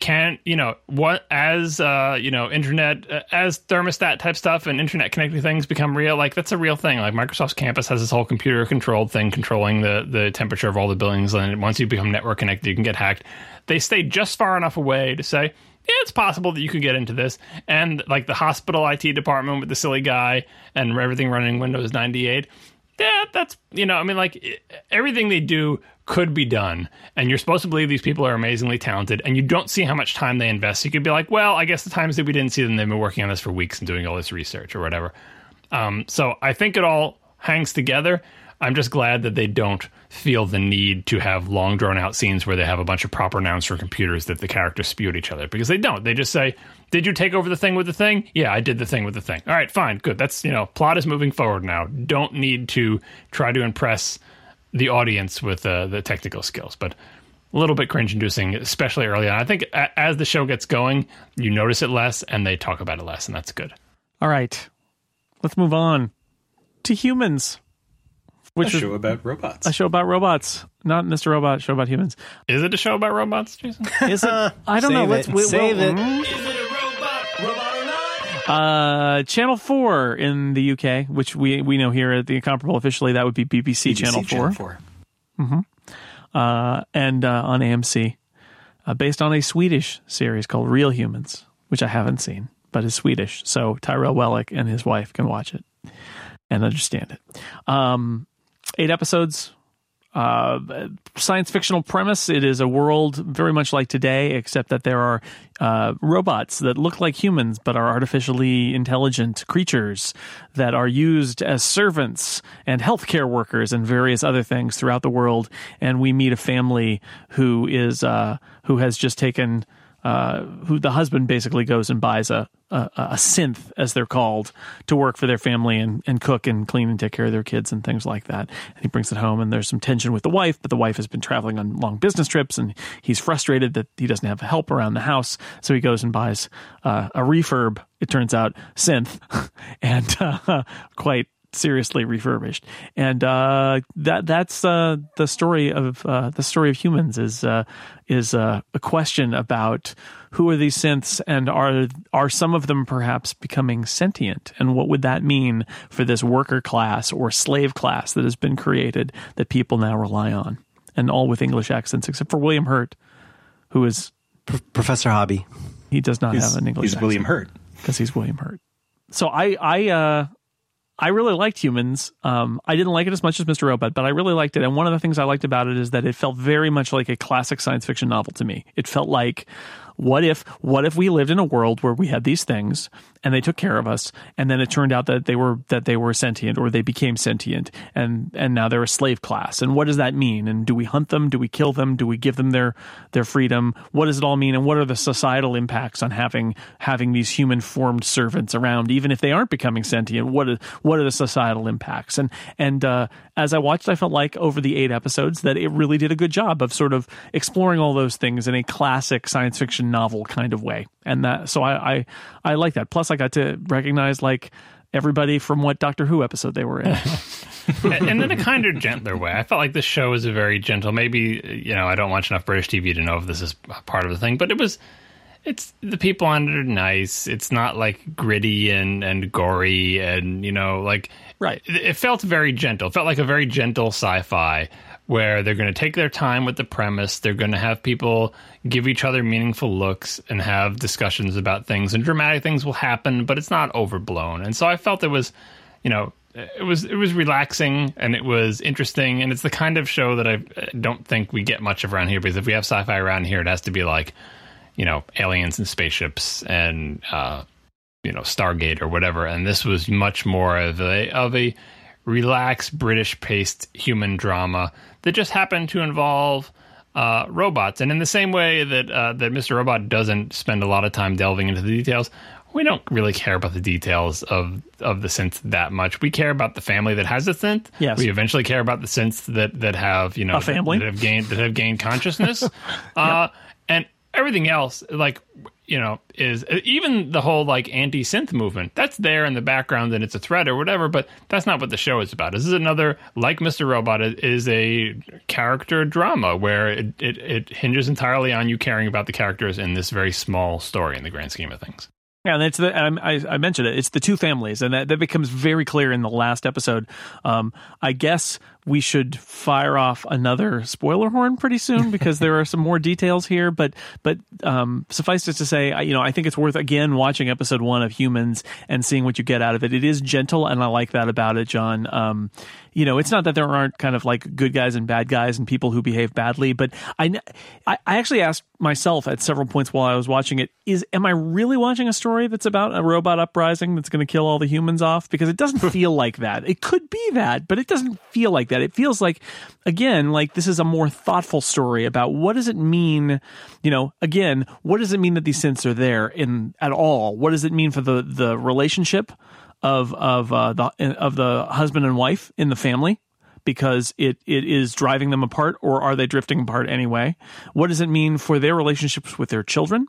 can you know what as uh you know internet uh, as thermostat type stuff and internet connected things become real like that's a real thing like microsoft's campus has this whole computer controlled thing controlling the the temperature of all the buildings and once you become network connected you can get hacked they stay just far enough away to say yeah, it's possible that you could get into this. And like the hospital IT department with the silly guy and everything running Windows 98. Yeah, that's, you know, I mean, like everything they do could be done. And you're supposed to believe these people are amazingly talented and you don't see how much time they invest. You could be like, well, I guess the times that we didn't see them, they've been working on this for weeks and doing all this research or whatever. Um, so I think it all hangs together. I'm just glad that they don't feel the need to have long drawn out scenes where they have a bunch of proper nouns for computers that the characters spew at each other because they don't. They just say, "Did you take over the thing with the thing?" Yeah, I did the thing with the thing. All right, fine, good. That's you know, plot is moving forward now. Don't need to try to impress the audience with uh, the technical skills, but a little bit cringe inducing, especially early on. I think a- as the show gets going, you notice it less and they talk about it less, and that's good. All right, let's move on to humans, A which is show about robots. a show about robots, not Mr. Robot. a Show about humans. Is it a show about robots, Jason? Is it? [LAUGHS] I don't know. Save Let's it. we- Save well, it. Uh, Channel Four in the UK, which we we know here at the Incomparable officially, that would be BBC, Channel Four, mm-hmm uh, and uh, on AMC, uh, based on a Swedish series called Real Humans, which I haven't seen, but is Swedish, so Tyrell Wellick and his wife can watch it and understand it. Um, eight episodes. Uh, science fictional premise. It is a world very much like today, except that there are uh, robots that look like humans but are artificially intelligent creatures that are used as servants and healthcare workers and various other things throughout the world. And we meet a family who is uh, who has just taken uh, who the husband basically goes and buys a, a a synth as they're called to work for their family and, and cook and clean and take care of their kids and things like that. And he brings it home and there's some tension with the wife, but the wife has been traveling on long business trips and he's frustrated that he doesn't have help around the house. So he goes and buys uh, a refurb. It turns out synth [LAUGHS] and uh, quite seriously refurbished and uh that that's uh the story of uh the story of humans is uh is uh, a question about who are these synths and are are some of them perhaps becoming sentient and what would that mean for this worker class or slave class that has been created that people now rely on and all with english accents except for william hurt who is Professor Hobby. He does not He's, have an English he's accent William Hurt. because he's William Hurt. So I I uh I really liked Humans. Um, I didn't like it as much as Mr. Robot, but I really liked it. And one of the things I liked about it is that it felt very much like a classic science fiction novel to me. It felt like what if what if we lived in a world where we had these things and they took care of us and then it turned out that they were that they were sentient or they became sentient and and now they're a slave class? And what does that mean? And do we hunt them? Do we kill them? Do we give them their their freedom? What does it all mean? And what are the societal impacts on having having these human formed servants around? Even if they aren't becoming sentient what are, what are the societal impacts? And and uh, as I watched I felt like over the 8 episodes that it really did a good job of sort of exploring all those things in a classic science fiction novel kind of way and that so I I, I like that plus I got to recognize like everybody from what Doctor Who episode they were in. [LAUGHS] and in a kind of gentler way. I felt like this show was a very gentle. Maybe you know I don't watch enough British TV to know if this is part of the thing, but it was. It's the people on it are nice. It's not like gritty and and gory and you know like Right. It, it felt very gentle. It felt like a very gentle sci-fi where they're going to take their time with the premise. They're going to have people give each other meaningful looks and have discussions about things, and dramatic things will happen, but it's not overblown. And so I felt it was, you know, it was it was relaxing and it was interesting, and it's the kind of show that I don't think we get much of around here because if we have sci-fi around here, it has to be like, you know, aliens and spaceships and uh, you know Stargate or whatever. And this was much more of a of a relaxed British paced human drama that just happened to involve uh, robots. And in the same way that uh, that Mr. Robot doesn't spend a lot of time delving into the details, we don't really care about the details of of the synth that much. We care about the family that has a synth. Yes. We eventually care about the synths that that have you know A family. that have gained that have gained consciousness. [LAUGHS] uh, and everything else, like you know, is even the whole like anti synth movement. That's there in the background and it's a threat or whatever. But that's not what the show is about. This is another like Mr. Robot is a character drama where it, it it hinges entirely on you caring about the characters in this very small story in the grand scheme of things. Yeah, and it's the I, I mentioned it. It's the two families, and that, that becomes very clear in the last episode. Um, I guess we should fire off another spoiler horn pretty soon [LAUGHS] because there are some more details here. But but um, suffice it to say, I, you know, I think it's worth again watching episode one of Humans and seeing what you get out of it. It is gentle, and I like that about it, John. Um, you know, it's not that there aren't kind of like good guys and bad guys and people who behave badly, but I, I actually asked myself at several points while I was watching it: is am I really watching a story that's about a robot uprising that's going to kill all the humans off? Because it doesn't [LAUGHS] feel like that. It could be that, but it doesn't feel like that. It feels like, again, like this is a more thoughtful story about what does it mean. You know, again, what does it mean that these synths are there in at all? What does it mean for the the relationship? Of of uh, the of the husband and wife in the family because it it is driving them apart or are they drifting apart anyway? What does it mean for their relationships with their children?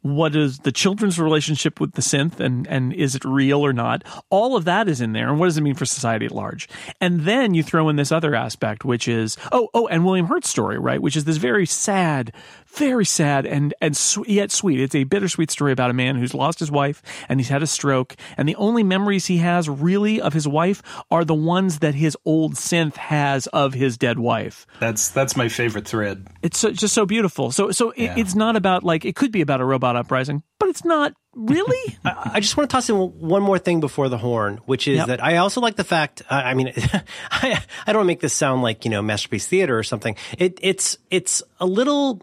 What is the children's relationship with the synth and and is it real or not? All of that is in there. And what does it mean for society at large? And then you throw in this other aspect which is oh oh and william hurt's story right? Which is this very sad very sad and and su- yet sweet it's a bittersweet story about a man who's lost his wife and he's had a stroke and the only memories he has really of his wife are the ones that his old synth has of his dead wife That's that's my favorite thread. it's so, just so beautiful. So so it, Yeah. it's not about like it could be about a robot uprising, but it's not really. [LAUGHS] I I just want to toss in one more thing before the horn, which is Yep. that I also like the fact. I I mean, [LAUGHS] I, I don't want to make this sound like you know masterpiece theater or something. It, it's it's a little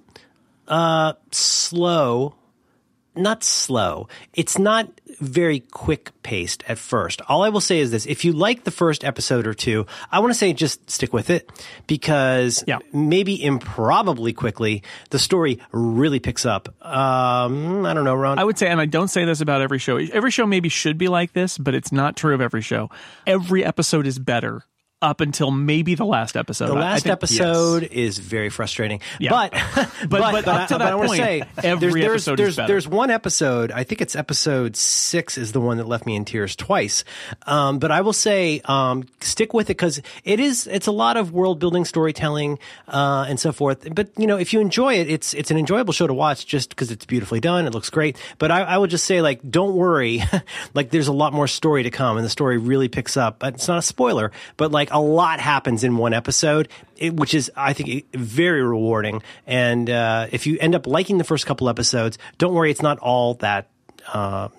uh, slow, not slow. It's not very quick paced at first. All I will say is this: if you like the first episode or two, I want to say just stick with it because Yeah. maybe improbably quickly the story really picks up. Um, I don't know, Ron. I would say, and I don't say this about every show. Every show maybe should be like this, but it's not true of every show. Every episode is better up until maybe the last episode. The I- I last think- episode is very frustrating, Yeah. but [LAUGHS] but but but, up to I, that I want to say every there's, episode is there's, better. there's one episode. I think it's episode six is the one that left me in tears twice. Um, but I will say um, stick with it because it is it's a lot of world building, storytelling, uh, and so forth. But you know, if you enjoy it, it's it's an enjoyable show to watch just because it's beautifully done. It looks great. But I, I would just say like, don't worry, [LAUGHS] like there's a lot more story to come, and the story really picks up. But it's not a spoiler, but like a lot happens in one episode, it, which is I think very rewarding. And uh, if you end up liking the first couple episodes, don't worry, it's not all that. Uh,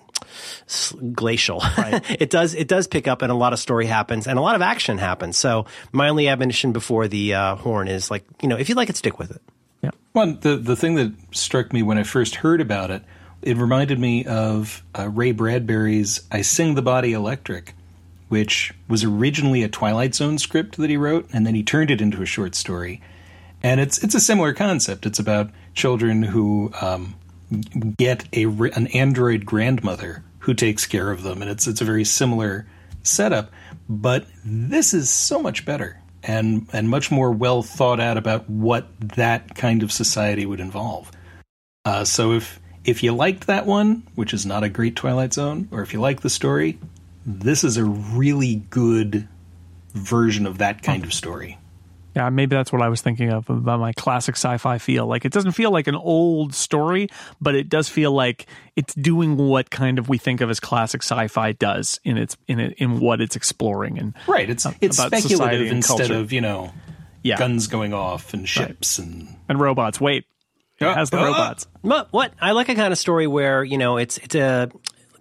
s- glacial. [LAUGHS] it does it does pick up and a lot of story happens and a lot of action happens. So my only admonition before the uh, horn is like you know if you like it, stick with it. Yeah. Well, the the thing that struck me when I first heard about it, it reminded me of uh, Ray Bradbury's "I Sing the Body Electric," which was originally a Twilight Zone script that he wrote, and then he turned it into a short story. And it's it's a similar concept. It's about children who um, get a an android grandmother who takes care of them, and it's it's a very similar setup. But this is so much better and and much more well thought out about what that kind of society would involve. Uh, so if if you liked that one, which is not a great Twilight Zone, or if you like the story, this is a really good version of that kind of story. Yeah, maybe that's what I was thinking of about my classic sci-fi feel. Like it doesn't feel like an old story, but it does feel like it's doing what kind of we think of as classic sci-fi does in its in it, in what it's exploring and Right. It's it's about speculative and instead culture. of you know yeah guns going off and ships and and robots. Wait, it Uh, has the uh, robots. But what I like a kind of story where you know it's it's a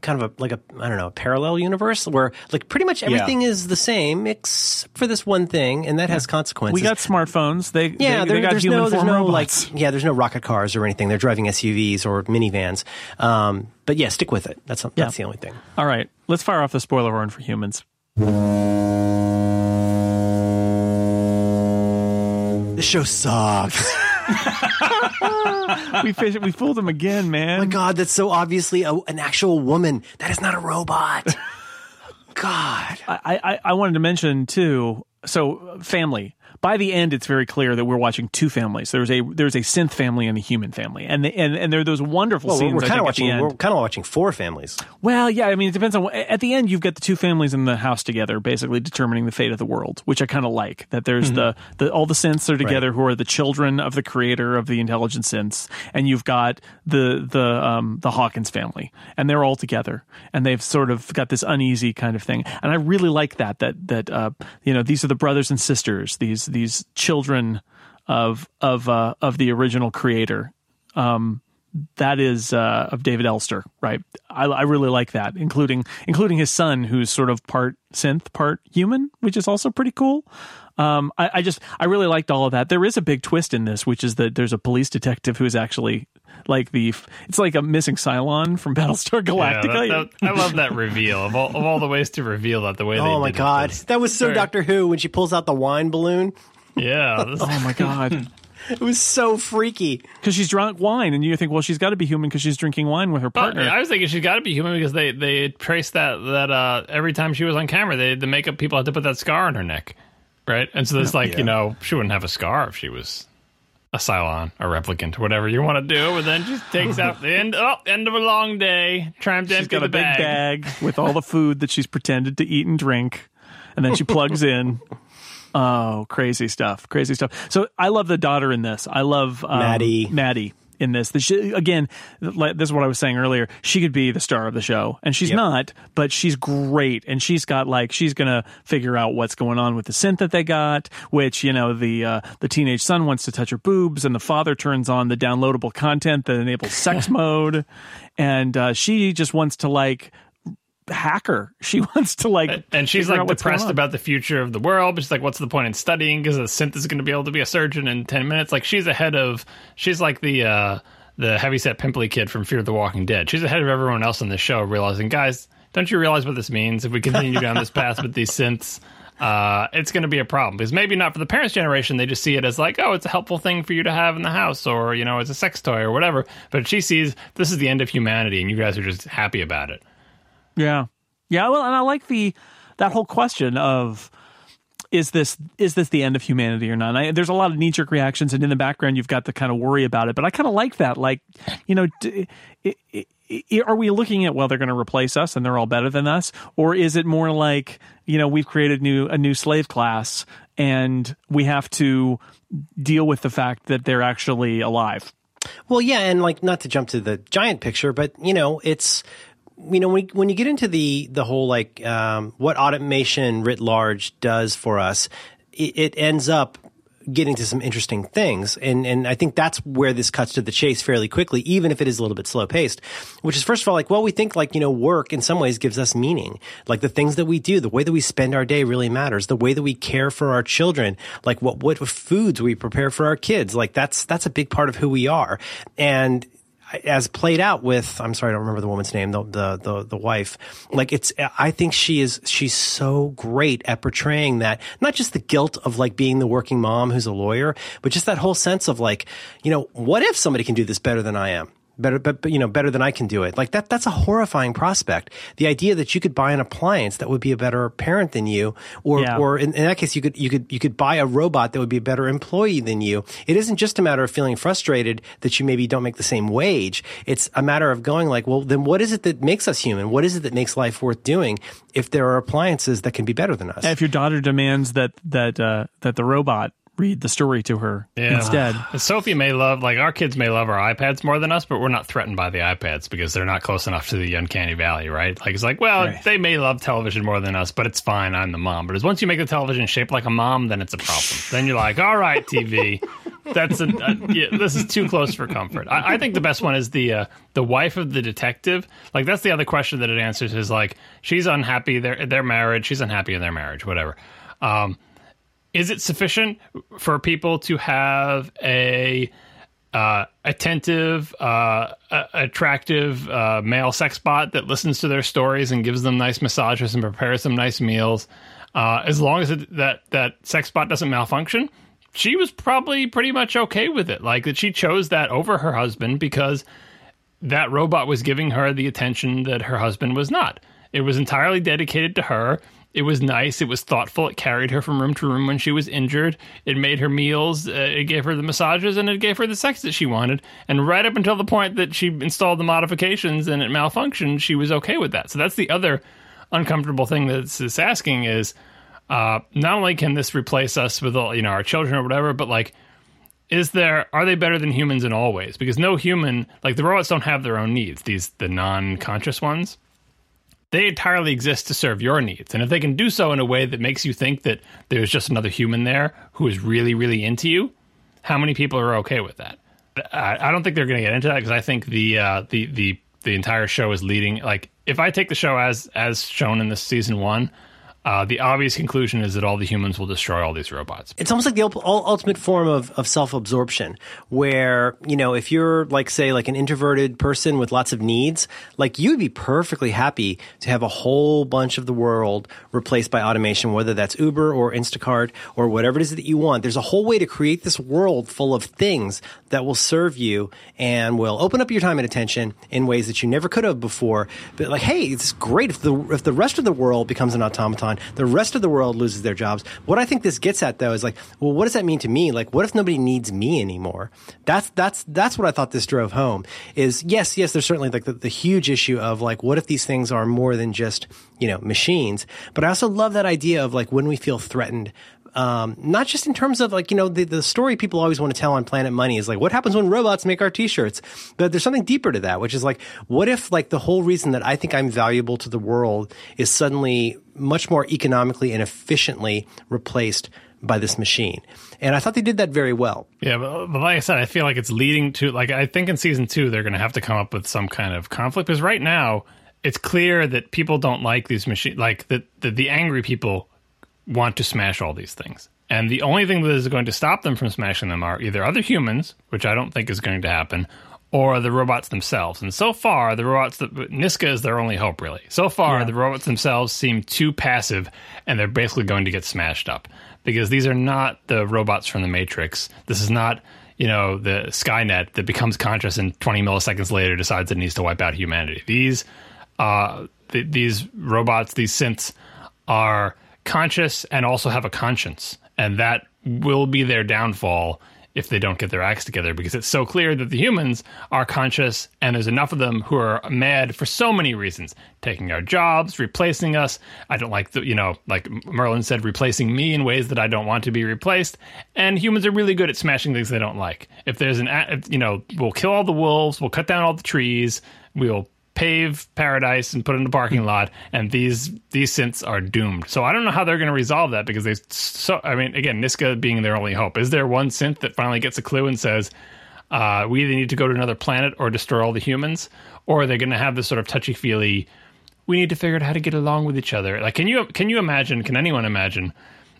kind of a like a I don't know a parallel universe where like pretty much everything is the same except for this one thing, and that has consequences. We got smartphones. They yeah, they, there- they got there's human no there's form no robots. like yeah there's no rocket cars or anything. They're driving SUVs or minivans. Um, but yeah, stick with it. That's that's Yeah. the only thing. All right, let's fire off the spoiler horn for humans. This show sucks. [LAUGHS] we fish, we fooled them again, man. oh my god, that's so obviously a, an actual woman. That is not a robot. [LAUGHS] God. I, I, I wanted to mention too. So family. By the end, it's very clear that we're watching two families. There's a there's a synth family and a human family, and the, and and there are those wonderful Well, scenes. we're kind of watching. We're kind of watching four families. Well, yeah, I mean, it depends on. At the end, you've got the two families in the house together, basically determining the fate of the world, which I kind of like. That there's the, the all the synths are together, who are the children of the creator of the intelligent synths, and you've got the the um the Hawkins family, and they're all together, and they've sort of got this uneasy kind of thing, and I really like that. That that uh you know these are the brothers and sisters, these these children of of uh of the original creator that is uh, of David Elster, right? I, I really like that, including including his son, who's sort of part synth, part human, which is also pretty cool. Um, I, I just I really liked all of that. There is a big twist in this, which is that there's a police detective who's actually like the it's like a missing Cylon from [LAUGHS] Battlestar Yeah, Galactica. that- that- I love that reveal of all, of all the ways to reveal that the way. they Oh my did it god, was- that was so Sorry. Doctor Who when she pulls out the wine balloon. Yeah, [LAUGHS] this- oh my god! It was so freaky. Because she's drunk wine, and you think, well, she's got to be human because she's drinking wine with her But partner. I was thinking she's got to be human because they they traced that that uh, every time she was on camera, they the makeup people had to put that scar on her neck, right? And so it's like you know she wouldn't have a scar if she was a Cylon, a replicant, whatever you want to do. But then she takes out the end. Oh, end of a long day. Trying to She's empty got the a big bag. bag. with all the food that she's pretended to eat and drink, and then she plugs in. Oh, crazy stuff! Crazy stuff. So I love the daughter in this. I love um, Mattie. Mattie in this. The sh- again, this is what I was saying earlier. She could be the star of the show, and she's not, but she's great. And she's got like she's gonna figure out what's going on with the synth that they got. Which you know the uh, the teenage son wants to touch her boobs, and the father turns on the downloadable content that enables sex [LAUGHS] mode, and uh, she just wants to like hacker. [LAUGHS] She wants to like, And she's like out what's going depressed about the future of the world. But she's like, "What's the point in studying? Because the synth is going to be able to be a surgeon in ten minutes." Like she's ahead of. She's like the uh, the heavyset pimply kid from Fear the Walking Dead. She's ahead of everyone else on the show, realizing, guys, don't you realize what this means? If we continue down this path with these synths. Uh, it's going to be a problem because maybe not for the parents' generation. They just see it as like, oh, it's a helpful thing for you to have in the house, or you know, it's a sex toy or whatever. But she sees this is the end of humanity, and you guys are just happy about it. Yeah. Yeah, well, and I like the that whole question of is this is this the end of humanity or not? I, there's a lot of knee jerk reactions, and in the background you've got the kind of worry about it. But I kind of like that. Like, you know, d- i- i- i- are we looking at well they're going to replace us and they're all better than us, or is it more like you know we've created new a new slave class and we have to deal with the fact that they're actually alive? Well, yeah, and like not to jump to the giant picture, but you know, it's you know, when when you get into the the whole like um, what automation writ large does for us, it, it ends up getting to some interesting things. And, and I think that's where this cuts to the chase fairly quickly, even if it is a little bit slow paced, which is first of all, like, well, we think like, you know, work in some ways gives us meaning. Like the things that we do, the way that we spend our day really matters. The way that we care for our children, like what, what foods we prepare for our kids. Like that's, that's a big part of who we are. And as played out with I'm sorry I don't remember the woman's name the, the the the wife. Like it's I think she is she's so great at portraying that not just the guilt of like being the working mom who's a lawyer but just that whole sense of like you know what if somebody can do this better than I am better, but, you know, better than I can do it. Like that, that's a horrifying prospect. The idea that you could buy an appliance that would be a better parent than you, or, Yeah. or in, in that case, you could, you could, you could buy a robot that would be a better employee than you. It isn't just a matter of feeling frustrated that you maybe don't make the same wage. It's a matter of going like, well, then what is it that makes us human? What is it that makes life worth doing if there are appliances that can be better than us? if your daughter demands that that uh, that the robot read the story to her Yeah. instead. [SIGHS] Sophie may love, like our kids may love our iPads more than us, but we're not threatened by the iPads because they're not close enough to the uncanny valley, right? Like it's like, well, Right. they may love television more than us, but it's fine. I'm the mom. But as once you make the television shaped like a mom, then it's a problem. then you're like, all right, TV, that's a, uh, yeah, this is too close for comfort. I, I think the best one is the uh, the wife of the detective. Like that's the other question that it answers is like she's unhappy their their marriage, she's unhappy in their marriage, whatever. Um, is it sufficient for people to have a uh, attentive, uh, attractive uh, male sex bot that listens to their stories and gives them nice massages and prepares them nice meals? Uh, as long as it, that that sex bot doesn't malfunction, she was probably pretty much okay with it. Like that, she chose that over her husband because that robot was giving her the attention that her husband was not. It was entirely dedicated to her. It was nice. It was thoughtful. It carried her from room to room when she was injured. It made her meals. Uh, it gave her the massages and it gave her the sex that she wanted. And right up until the point that she installed the modifications and it malfunctioned, she was okay with that. So that's the other uncomfortable thing that this it's asking is uh, not only can this replace us with all, you know our children or whatever, but like is there are they better than humans in all ways because no human like the robots don't have their own needs these the non-conscious ones they entirely exist to serve your needs. And if they can do so in a way that makes you think that there's just another human there who is really really into you how many people are okay with that? I, don't think they're going to get into that because i think the uh, the the the entire show is leading like if i take the show as as shown in this season one uh, the obvious conclusion is that all the humans will destroy all these robots. It's almost like the ul- ul- ultimate form of, of self-absorption where you know if you're like say like an introverted person with lots of needs like you'd be perfectly happy to have a whole bunch of the world replaced by automation whether that's uber or instacart or whatever it is that you want. There's a whole way to create this world full of things that will serve you and will open up your time and attention in ways that you never could have before. But like hey it's great if the if the rest of the world becomes an automaton the rest of the world loses their jobs. What i think this gets at though is like well what does that mean to me? Like what if nobody needs me anymore? That's that's that's what i thought this drove home is yes yes there's certainly like the, the huge issue of like what if these things are more than just you know machines? But i also love that idea of like when we feel threatened um, not just in terms of like you know the, the story people always want to tell on planet money is like what happens when robots make our t-shirts but there's something deeper to that which is like what if like the whole reason that i think i'm valuable to the world is suddenly much more economically and efficiently replaced by this machine and i thought they did that very well Yeah, but, but like I said, I feel like it's leading to like I think in season two they're going to have to come up with some kind of conflict because right now it's clear that people don't like these machines. Like that the, the angry people want to smash all these things, and the only thing that is going to stop them from smashing them are either other humans, which I don't think is going to happen, or the robots themselves. And so far, the robots that Niska is their only hope, really. So far, the robots themselves seem too passive, and they're basically going to get smashed up because these are not the robots from the Matrix. This is not you know the Skynet that becomes conscious and 20 milliseconds later decides it needs to wipe out humanity. These uh, th- these robots, these synths, are conscious and also have a conscience, and that will be their downfall if they don't get their acts together because it's so clear that the humans are conscious and there's enough of them who are mad for so many reasons. Taking our jobs replacing us. I don't like the you know like merlin said replacing me in ways that i don't want to be replaced. And humans are really good at smashing things they don't like. If there's an you know we'll kill all the wolves we'll cut down all the trees we'll pave paradise and put it in a parking lot, and these these synths are doomed. So I don't know how they're going to resolve that because they so. I mean, again, Niska being their only hope. Is there one synth that finally gets a clue and says, uh, "We either need to go to another planet or destroy all the humans," or are they going to have this sort of touchy feely? We need to figure out how to get along with each other. Like, can you can you imagine? Can anyone imagine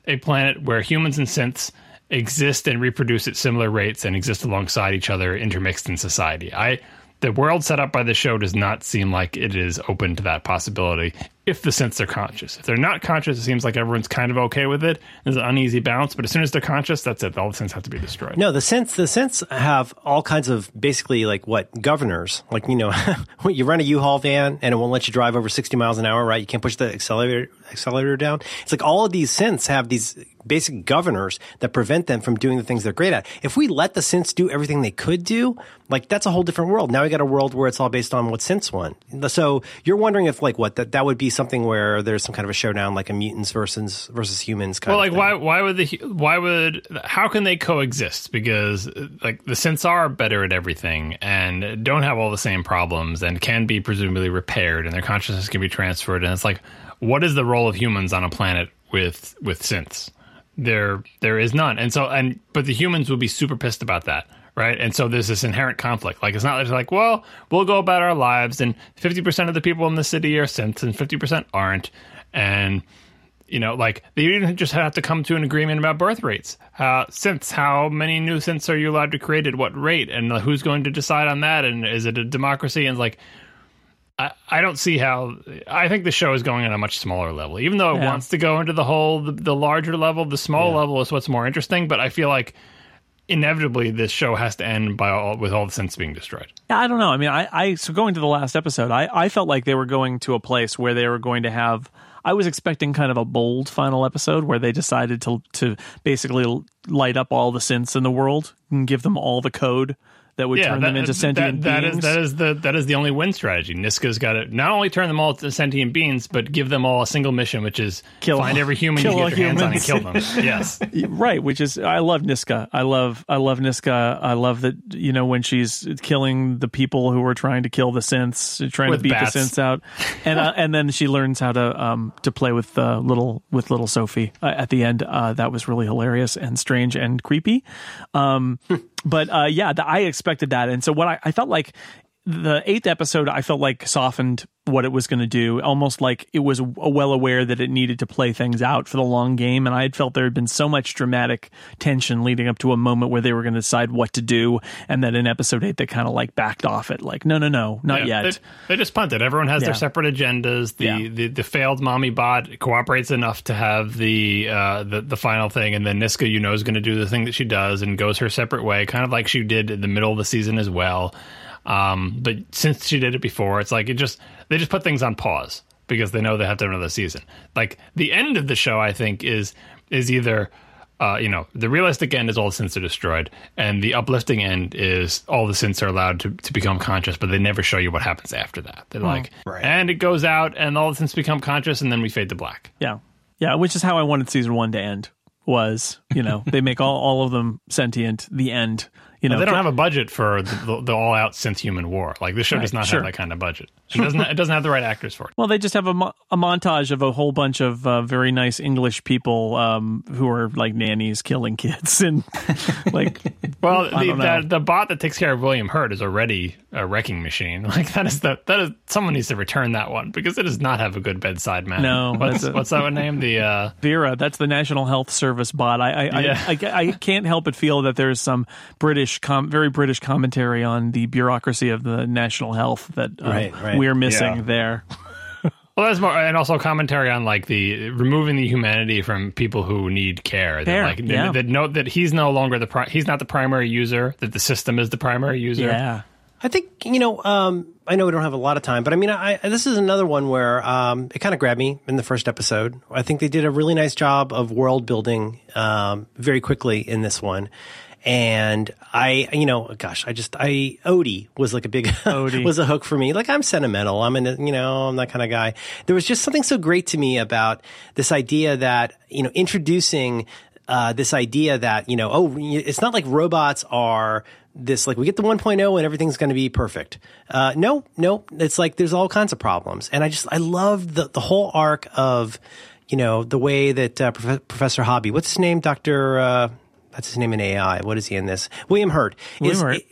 a planet where humans and synths exist and reproduce at similar rates and exist alongside each other, intermixed in society? I the world set up by the show does not seem like it is open to that possibility if the synths are conscious. If they're not conscious, it seems like everyone's kind of okay with it. There's an uneasy balance, but as soon as they're conscious, that's it. All the synths have to be destroyed. No, the synths the synths have all kinds of basically like what governors. Like you know, [LAUGHS] you run a U-Haul van and it won't let you drive over sixty miles an hour, right? You can't push the accelerator accelerator down. It's like all of these synths have these basic governors that prevent them from doing the things they're great at. If we let the synths do everything they could do, like that's a whole different world. Now we got a world where it's all based on what synths want. So you're wondering if like what that that would be something where there's some kind of a showdown, like a mutants versus versus humans. Kind well, of like why why would the why would how can they coexist? Because like the synths are better at everything and don't have all the same problems and can be presumably repaired and their consciousness can be transferred. And it's like, what is the role of humans on a planet with with synths? There there is none. And so and but the humans would be super pissed about that. Right. And so there's this inherent conflict. Like, it's not like, well, we'll go about our lives, and 50% of the people in the city are synths, and 50% aren't. And, you know, like, they even just have to come to an agreement about birth rates. Uh, synths, how many new synths are you allowed to create at what rate? And who's going to decide on that? And is it a democracy? And, like, I, I don't see how. I think the show is going on a much smaller level. Even though it Yeah. wants to go into the whole, the, the larger level, the small Yeah. level is what's more interesting. But I feel like inevitably this show has to end by all, with all the synths being destroyed. Yeah, I don't know. I mean, I, I so going to the last episode, I, I felt like they were going to a place where they were going to have. I was expecting kind of a bold final episode where they decided to to basically light up all the synths in the world and give them all the code that would turn them into sentient that, that beings. is that is the that is the only win strategy. Niska's got to not only turn them all to sentient beings, but give them all a single mission, which is Kill- find every human you kill get all your hands on and humans. kill them. [LAUGHS] yes, right which is i love niska i love i love niska i love that you know when she's killing the people who are trying to kill the synths trying With to beat bats. the synths out and uh, and then she learns how to um to play with uh, little with little sophie uh, at the end uh that was really hilarious and strange and creepy um [LAUGHS] but uh yeah the, i expected that. And so what I, I felt like the eighth episode i felt like softened what it was going to do almost like it was well aware that it needed to play things out for the long game and i had felt there had been so much dramatic tension leading up to a moment where they were going to decide what to do and then in episode eight they kind of like backed off it like no no no not Yeah, yet They, they just punted. Everyone has Yeah. their separate agendas. The, Yeah. the the failed mommy bot cooperates enough to have the uh, the the final thing, and then Niska, you know, is going to do the thing that she does and goes her separate way, kind of like she did in the middle of the season as well. Um, but since she did it before, it's like it just they just put things on pause because they know they have to have another season. Like the end of the show, I think is is either. Uh, you know, the realistic end is all the synths are destroyed, and the uplifting end is all the synths are allowed to, to become conscious, but they never show you what happens after that. They're like, Right. and it goes out, and all the synths become conscious, and then we fade to black. yeah yeah which is how i wanted season one to end was you know they make all, all of them sentient the end you know they don't have a budget for the, the, the all-out synth human war. Like this show does not sure. have that kind of budget. It doesn't. it doesn't have the right actors for it. Well, they just have a, mo- a montage of a whole bunch of uh, very nice English people um, who are like nannies killing kids [LAUGHS] and like. Well, the, the the bot that takes care of William Hurt is already a wrecking machine. [LAUGHS] Like that is the that is someone needs to return that one because it does not have a good bedside manner. No, what's a- what's that one name? The uh, [LAUGHS] Vera, that's the National Health Service bot. I I, Yeah. I, I, I can't help but feel that there's some British, com- very British commentary on the bureaucracy of the national health that uh, Right, right. we're missing Yeah. there. [LAUGHS] well, that's more and also commentary on like the removing the humanity from people who need care. That, Care, like yeah. that know that he's no longer the pri- he's not the primary user. That the system is the primary user. Yeah. I think you know. Um, I know we don't have a lot of time, but I mean, I, I- this is another one where um, it kind of grabbed me in the first episode. I think they did a really nice job of world building um, very quickly in this one. And I, you know, gosh, I just, I, Odi was like a big, [LAUGHS] was a hook for me. Like I'm sentimental. I'm in, you know, I'm that kind of guy. There was just something so great to me about this idea that, you know, introducing uh, this idea that you know, oh, it's not like robots are this like we get the 1.0 and everything's going to be perfect. Uh, no, no, it's like there's all kinds of problems, and I just I love the the whole arc of you know the way that uh, Prof- Professor Hobby, what's his name, Doctor. That's his name in AI. What is he in this? William Hurt. William is, Hurt.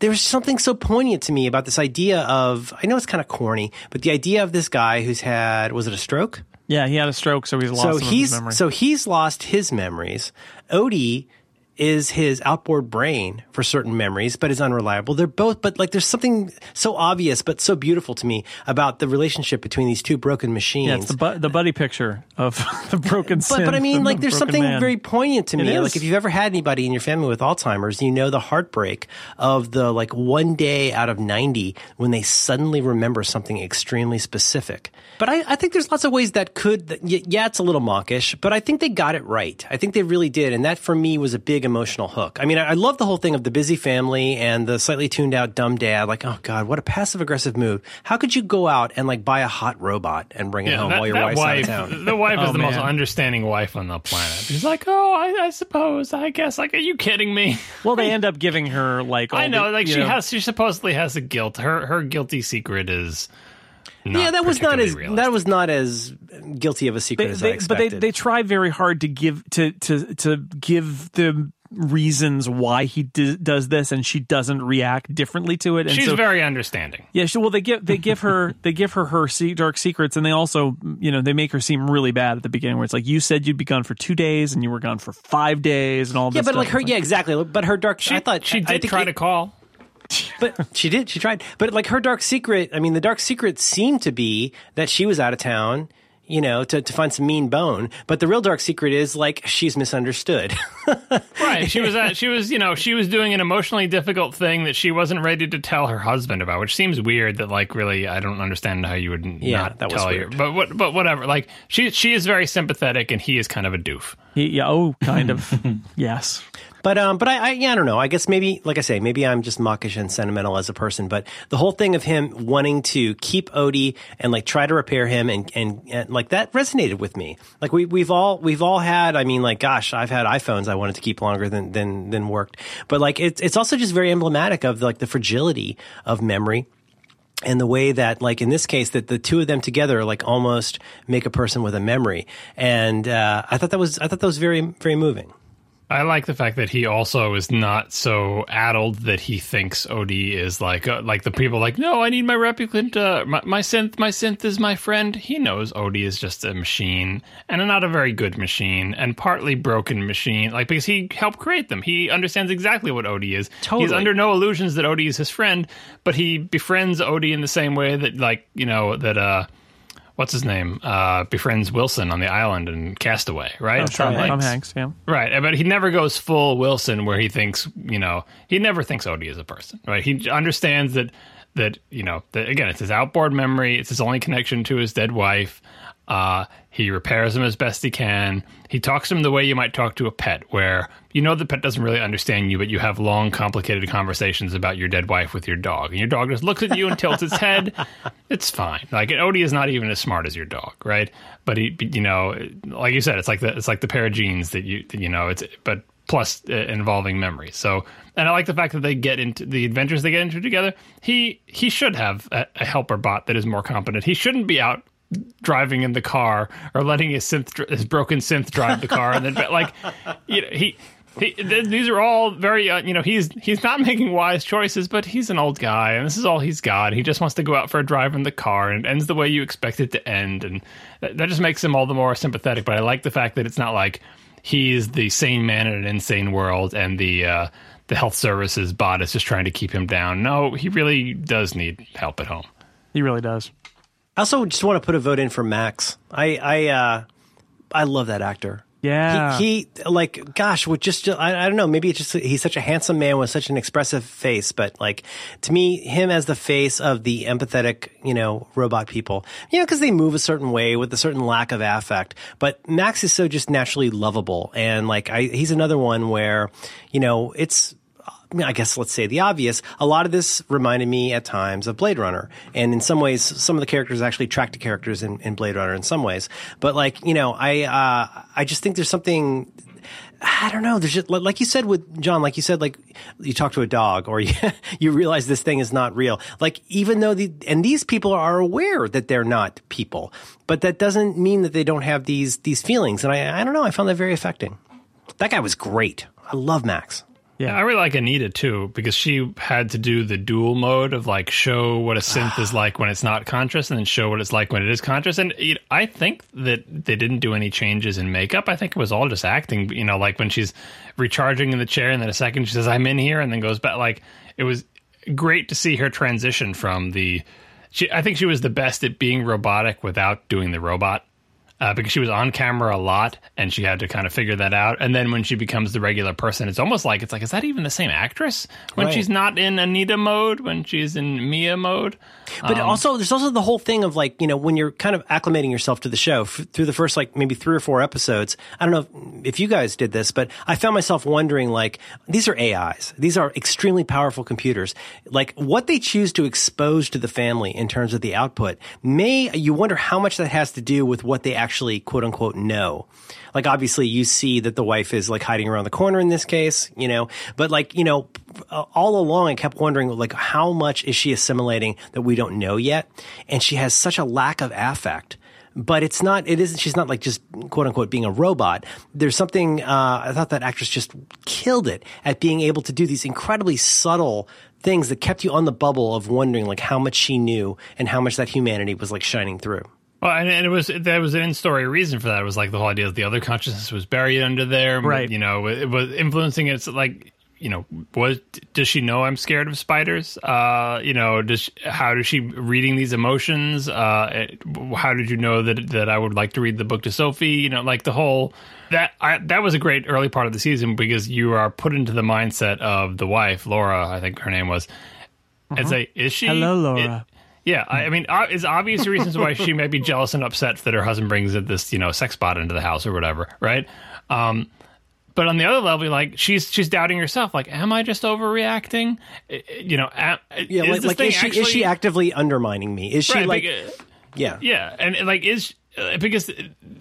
There's something so poignant to me about this idea of I know it's kind of corny, but the idea of this guy who's had was it a stroke? Yeah, he had a stroke, so he's lost so some he's of his memory. so he's lost his memories. Odi is his outboard brain for certain memories, but is unreliable. They're both, but like there's something so obvious but so beautiful to me about the relationship between these two broken machines. yeah, it's the bu- the buddy picture of [LAUGHS] the broken. But, but I mean, like, the there's something man. very poignant to me. Like, if you've ever had anybody in your family with Alzheimer's, you know the heartbreak of the like one day out of 90 when they suddenly remember something extremely specific. But I, I think there's lots of ways that could, that, yeah, it's a little mawkish, but I think they got it right. I think they really did. And that for me was a big emotional hook. I mean, I, I love the whole thing of the busy family and the slightly tuned out dumb dad. Like, oh God, what a passive aggressive move. How could you go out and like buy a hot robot and bring it home that, while your wife's wife, out of town? [LAUGHS] the wife Oh, is the most understanding wife on the planet. She's like, oh, I, I suppose, I guess. Like, are you kidding me? [LAUGHS] Well, they end up giving her like. All I know, the, like she know- has, she supposedly has a guilt. Her her guilty secret is. Not yeah, that was not as particularly that was not as guilty of a secret They, as I they, but they they try very hard to give to to to give the reasons why he d- does this, and she doesn't react differently to it. And She's so, very understanding. Yeah, she, well, they give they give her [LAUGHS] they give her her se- dark secrets, and they also you know they make her seem really bad at the beginning, where it's like you said you'd be gone for two days, and you were gone for five days, and all this. yeah, but stuff. like her, It's yeah, exactly. But her dark. She I thought she I did think try it- to call. [LAUGHS] but she did. She tried. But like her dark secret. I mean, the dark secret seemed to be that she was out of town. You know, to, to find some mean bone. But the real dark secret is like she's misunderstood. [LAUGHS] Right. She was at, she was, you know, she was doing an emotionally difficult thing that she wasn't ready to tell her husband about, which seems weird that like really I don't understand how you would n- Yeah, not that was tell weird. you. But what but whatever. Like she she is very sympathetic and he is kind of a doof. He- yeah, oh, kind of. [LAUGHS] yes. But um, but I, I yeah, I don't know. I guess maybe, like I say, maybe I'm just mawkish and sentimental as a person. But the whole thing of him wanting to keep Odi and like try to repair him and, and and like that resonated with me. Like we we've all we've all had. I mean, like gosh, I've had iPhones I wanted to keep longer than than than worked. But like it's it's also just very emblematic of like the fragility of memory and the way that like in this case that the two of them together like almost make a person with a memory and uh, i thought that was i thought that was very very moving I like the fact that he also is not so addled that he thinks Odi is like uh, like the people like no I need my replicant uh, my, my synth my synth is my friend. He knows Odi is just a machine and not a very good machine and partly broken machine like because he helped create them. He understands exactly what Odi is. He's Totally. under no illusions that Odi is his friend, but he befriends Odi in the same way that like you know that uh what's his name uh befriends Wilson on the island in Castaway right? Oh, Tom, Like- Tom Hanks. Yeah. Right, but he never goes full Wilson where he thinks, you know, he never thinks Odi is a person, right? He understands that that you know, that again, it's his outboard memory, it's his only connection to his dead wife. Uh, he repairs him as best he can. He talks to him the way you might talk to a pet, where you know the pet doesn't really understand you, but you have long, complicated conversations about your dead wife with your dog, and your dog just looks at you and tilts its head. [LAUGHS] It's fine. Like Odi is not even as smart as your dog, right? But he, you know, like you said, it's like the it's like the pair of jeans that you you know it's but plus uh, involving memory. So, and I like the fact that they get into the adventures they get into together. He he should have a, a helper bot that is more competent. He shouldn't be out driving in the car or letting his synth his broken synth drive the car and then like [LAUGHS] you know he he, th- these are all very, uh, you know, he's he's not making wise choices, but he's an old guy, and this is all he's got. He just wants to go out for a drive in the car, and it ends the way you expect it to end, and that, that just makes him all the more sympathetic. But I like the fact that it's not like he's the sane man in an insane world, and the uh, the health services bot is just trying to keep him down. No, he really does need help at home. He really does. I also just want to put a vote in for Max. I I uh, I love that actor. Yeah. He, he like gosh, with just I, I don't know, maybe it's just he's such a handsome man with such an expressive face, but like to me, him as the face of the empathetic, you know, robot people, you know, because they move a certain way with a certain lack of affect. But Max is so just naturally lovable, and like I, he's another one where, you know, it's I guess let's say the obvious. A lot of this reminded me at times of Blade Runner, and in some ways, some of the characters actually track to characters in, in Blade Runner in some ways. But like you know, I uh, I just think there's something. I don't know. There's just like you said with John, like you said, like you talk to a dog or [LAUGHS] you, you realize this thing is not real. Like even though the, and these people are aware that they're not people, but that doesn't mean that they don't have these, these feelings. And I, I don't know. I found that very affecting. That guy was great. I love Max. Yeah, I really like Anita too because she had to do the dual mode of like show what a synth is [SIGHS] like when it's not conscious, and then show what it's like when it is conscious. And you know, I think that they didn't do any changes in makeup. I think it was all just acting. You know, like when she's recharging in the chair, and then a second she says, "I'm in here," and then goes back. Like it was great to see her transition from the. She, I think she was the best at being robotic without doing the robot uh, because she was on camera a lot and she had to kind of figure that out. And then when she becomes the regular person, it's almost like it's like is that even the same actress when Right. she's not in Anita mode when she's in Mia mode? But also, there's also the whole thing of like, you know, when you're kind of acclimating yourself to the show f- through the first like maybe three or four episodes. I don't know if, if you guys did this, but I found myself wondering like, these are AIs. These are extremely powerful computers. Like what they choose to expose to the family in terms of the output may, you wonder how much that has to do with what they actually quote unquote know. Like obviously you see that the wife is like hiding around the corner in this case, you know, but like, you know, all along I kept wondering like how much is she assimilating that we don't know yet? And she has such a lack of affect. But it's not, it isn't, she's not like just quote unquote being a robot. There's something, uh, I thought that actress just killed it at being able to do these incredibly subtle things that kept you on the bubble of wondering like how much she knew and how much that humanity was like shining through. Well, and, and it was there was an in-story reason for that. It was like the whole idea that the other consciousness was buried under there, Right. You know, it was influencing. It's like you know, was does she know I'm scared of spiders? Uh, you know, does she, how does she reading these emotions? Uh, it- how did you know that that I would like to read the book to Sophie? You know, like the whole that I, that was a great early part of the season because you are put into the mindset of the wife, Laura, I think her name was, and say, is she? Hello, Laura. Yeah, I, I mean, uh, it's obvious reasons why she might be jealous and upset that her husband brings this, you know, sex bot into the house or whatever, right? Um, but on the other level, like she's she's doubting herself. Like, am I just overreacting? You know, am, Yeah, is like, like is she is she actively undermining me? Is she right, like yeah? yeah, and like is because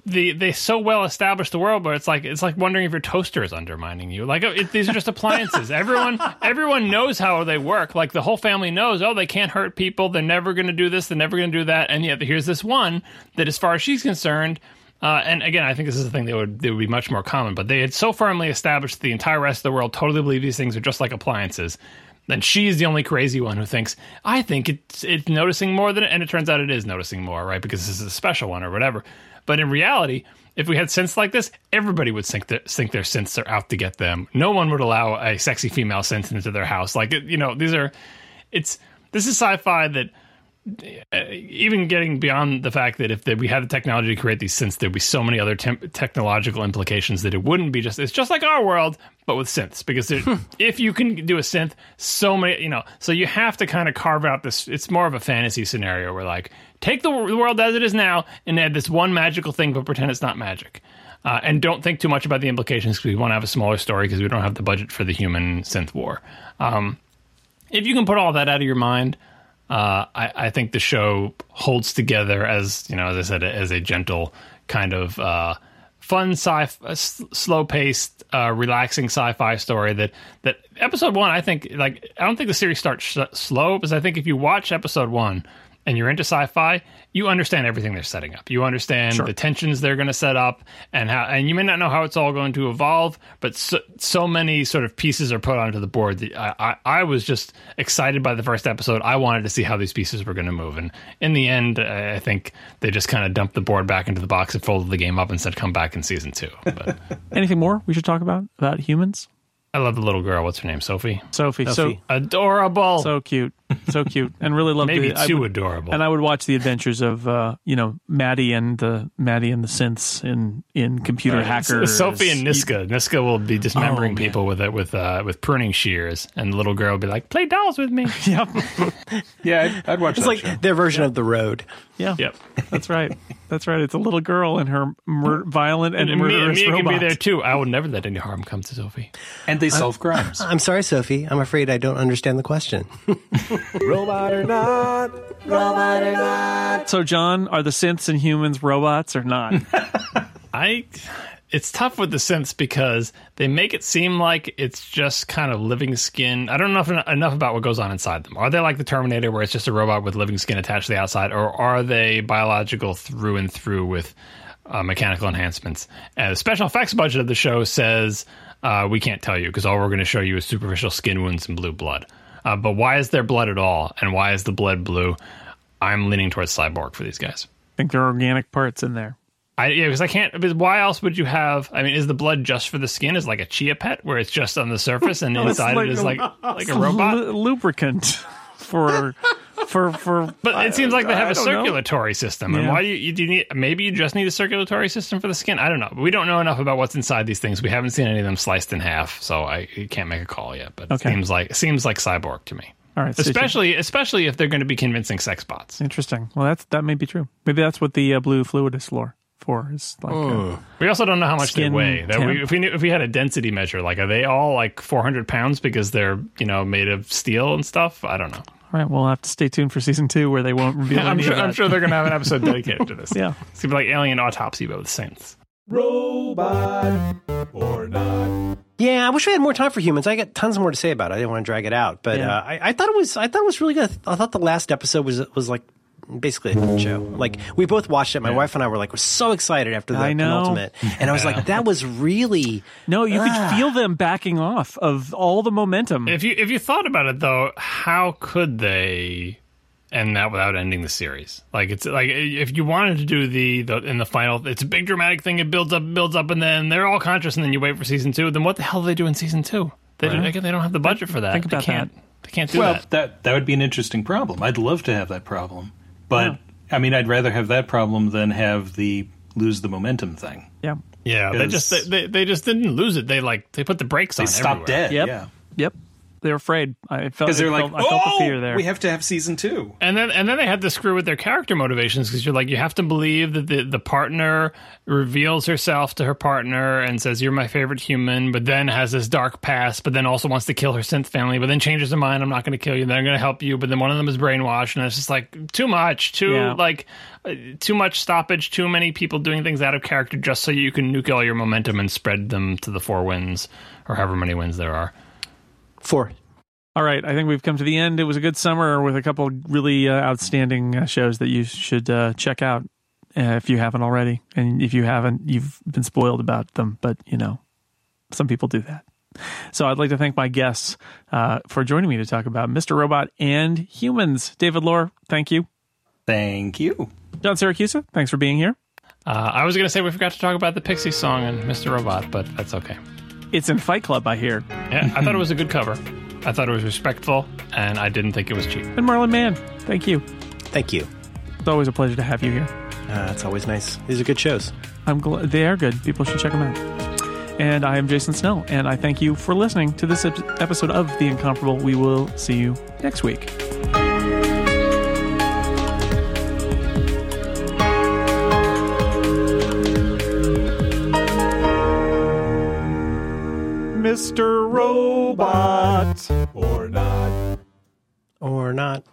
the they so well established the world, but it's like it's like wondering if your toaster is undermining you. Like it, these are just appliances. [LAUGHS] everyone everyone knows how they work. Like the whole family knows. Oh, they can't hurt people. They're never going to do this. They're never going to do that. And yet here's this one that, as far as she's concerned. Uh, and again, I think this is a thing that would that would be much more common. But they had so firmly established that the entire rest of the world totally believe these things are just like appliances then she's the only crazy one who thinks I think it's it's noticing more than it, and it turns out it is noticing more, right? Because this is a special one or whatever. But in reality, if we had synths like this, everybody would think that think their synths are out to get them. No one would allow a sexy female synth into their house. Like you know, these are it's this is sci-fi that even getting beyond the fact that if we had the technology to create these synths, there'd be so many other temp- technological implications that it wouldn't be just it's just like our world, but with synths. Because there, if you can do a synth, so many you know, so you have to kind of carve out this. It's more of a fantasy scenario where like take the, the world as it is now and add this one magical thing, but pretend it's not magic. Uh, and don't think too much about the implications because we want to have a smaller story because we don't have the budget for the human synth war. Um, if you can put all that out of your mind, uh, I, I think the show holds together as you know, as I said, as a gentle kind of uh, fun, sci, slow paced, uh, relaxing sci-fi story. That that episode one, I think, like I don't think the series starts sh- slow, because I think if you watch episode one and you're into sci-fi, you understand everything they're setting up. You understand the tensions they're going to set up, and how, and you may not know how it's all going to evolve, but so, so many sort of pieces are put onto the board that I, I, I was just excited by the first episode. I wanted to see how these pieces were going to move, and in the end, I I think they just kind of dumped the board back into the box and folded the game up and said, "Come back in season two. But [LAUGHS] Anything more we should talk about about humans? I love the little girl. What's her name? Sophie. Sophie, Sophie. Adorable. so so cute, so cute, and really love Maybe the, I too would- adorable. And I would watch the adventures of uh, you know Mattie and the Mattie and the synths in in computer hackers. Sophie and Niska. Niska will be dismembering Oh, people with it with uh, with pruning shears, and the little girl will be like, "Play dolls with me." [LAUGHS] Yep, [LAUGHS] Yeah, I'd, I'd watch It's that like show. their version of the road. yeah, yep. That's right. That's right. It's a little girl and her mur- violent and, And Mia, murderous Mia can robot. be there too. I will never let any harm come to Sophie. And they solve crimes. I'm sorry, Sophie. I'm afraid I don't understand the question. [LAUGHS] Robot or not? Robot or not? So, John, are the synths and humans robots or not? [LAUGHS] I, it's tough with the synths because they make it seem like it's just kind of living skin. I don't know if, enough about what goes on inside them. Are they like the Terminator, where it's just a robot with living skin attached to the outside, or are they biological through and through with uh, mechanical enhancements? And the special effects budget of the show says uh, we can't tell you because all we're going to show you is superficial skin wounds and blue blood. Uh, but why is there blood at all, and why is the blood blue? I'm leaning towards cyborg for these guys. I think there are organic parts in there. I yeah, because I can't. Because why else would you have? I mean, is the blood just for the skin? Is like a chia pet where it's just on the surface and [LAUGHS] inside like it is a- like [LAUGHS] like a robot? Lu- lubricant [LAUGHS] for for for. But it seems like they have I a don't know. circulatory system, and Yeah. why do you, do you need? Maybe you just need a circulatory system for the skin. I don't know. We don't know enough about what's inside these things. We haven't seen any of them sliced in half, so I can't make a call yet. But Okay. it seems like it seems like cyborg to me. All right, stay tuned. Especially especially if they're going to be convincing sex bots. Interesting. Well, that's that may be true. Maybe that's what the uh, blue fluid is for. For is like uh, We also don't know how much Skin they weigh. That we, if we knew, if we had a density measure, like are they all like 400 pounds because they're you know made of steel and stuff? I don't know. All right. We'll have to stay tuned for season two where they won't reveal. [LAUGHS] I'm any sure, of I'm sure they're gonna have an [LAUGHS] episode dedicated to this. Yeah. it's gonna be like Alien Autopsy, but with synths. Robot or not? Yeah, I wish we had more time for humans. I got tons more to say about it. I didn't want to drag it out, but Yeah. uh, I, I thought it was I thought it was really good. I thought the last episode was was like basically a fun show. Like we both watched it. My wife and I were like, we're so excited after the I penultimate, and I was like, that was really No, you Ah. could feel them backing off of all the momentum. If you if you thought about it though, how could they end that without ending the series? Like it's like if you wanted to do the, the in the final, it's a big dramatic thing. It builds up, builds up, and then they're all conscious, and then you wait for season two. Then what the hell do they do in season two? They don't, again, they don't have the budget for that. Think they about can't. They can't do Well, that. that that would be an interesting problem. I'd love to have that problem, but I mean, I'd rather have that problem than have the lose the momentum thing. yeah. Yeah, they just Because- they, they just didn't lose it. They like they put the brakes They on. stop everywhere. dead. Yep. Yeah, Yep. They're afraid. I felt. because they're I like, felt, I felt oh, the fear there. we have to have season two. And then and then they had to screw with their character motivations because you're like you have to believe that the the partner reveals herself to her partner and says you're my favorite human, but then has this dark past, but then also wants to kill her synth family, but then changes her mind. I'm not going to kill you. Then I'm going to help you. But then one of them is brainwashed, and it's just like too much, too Yeah. like uh, too much stoppage, too many people doing things out of character just so you can nuke all your momentum and spread them to the four winds or however many winds there are. Four. All right, I think we've come to the end. It was a good summer with a couple of really uh, outstanding uh, shows that you should uh, check out uh, if you haven't already. And if you haven't, you've been spoiled about them. But, you know, some people do that. So I'd like to thank my guests uh, for joining me to talk about Mr. Robot and humans. David Loehr, thank you. Thank you. John Siracusa, thanks for being here. Uh, I was going to say we forgot to talk about the Pixie song and Mr. Robot, but that's okay. It's in Fight Club, I hear. Yeah, I thought it was a good cover. I thought it was respectful, and I didn't think it was cheap. And Merlin Mann, thank you. Thank you. It's always a pleasure to have you here. Uh, it's always nice. These are good shows. I'm glad they are good. People should check them out. And I am Jason Snell, and I thank you for listening to this episode of The Incomparable. We will see you next week. Mr. Robot or not? Or not.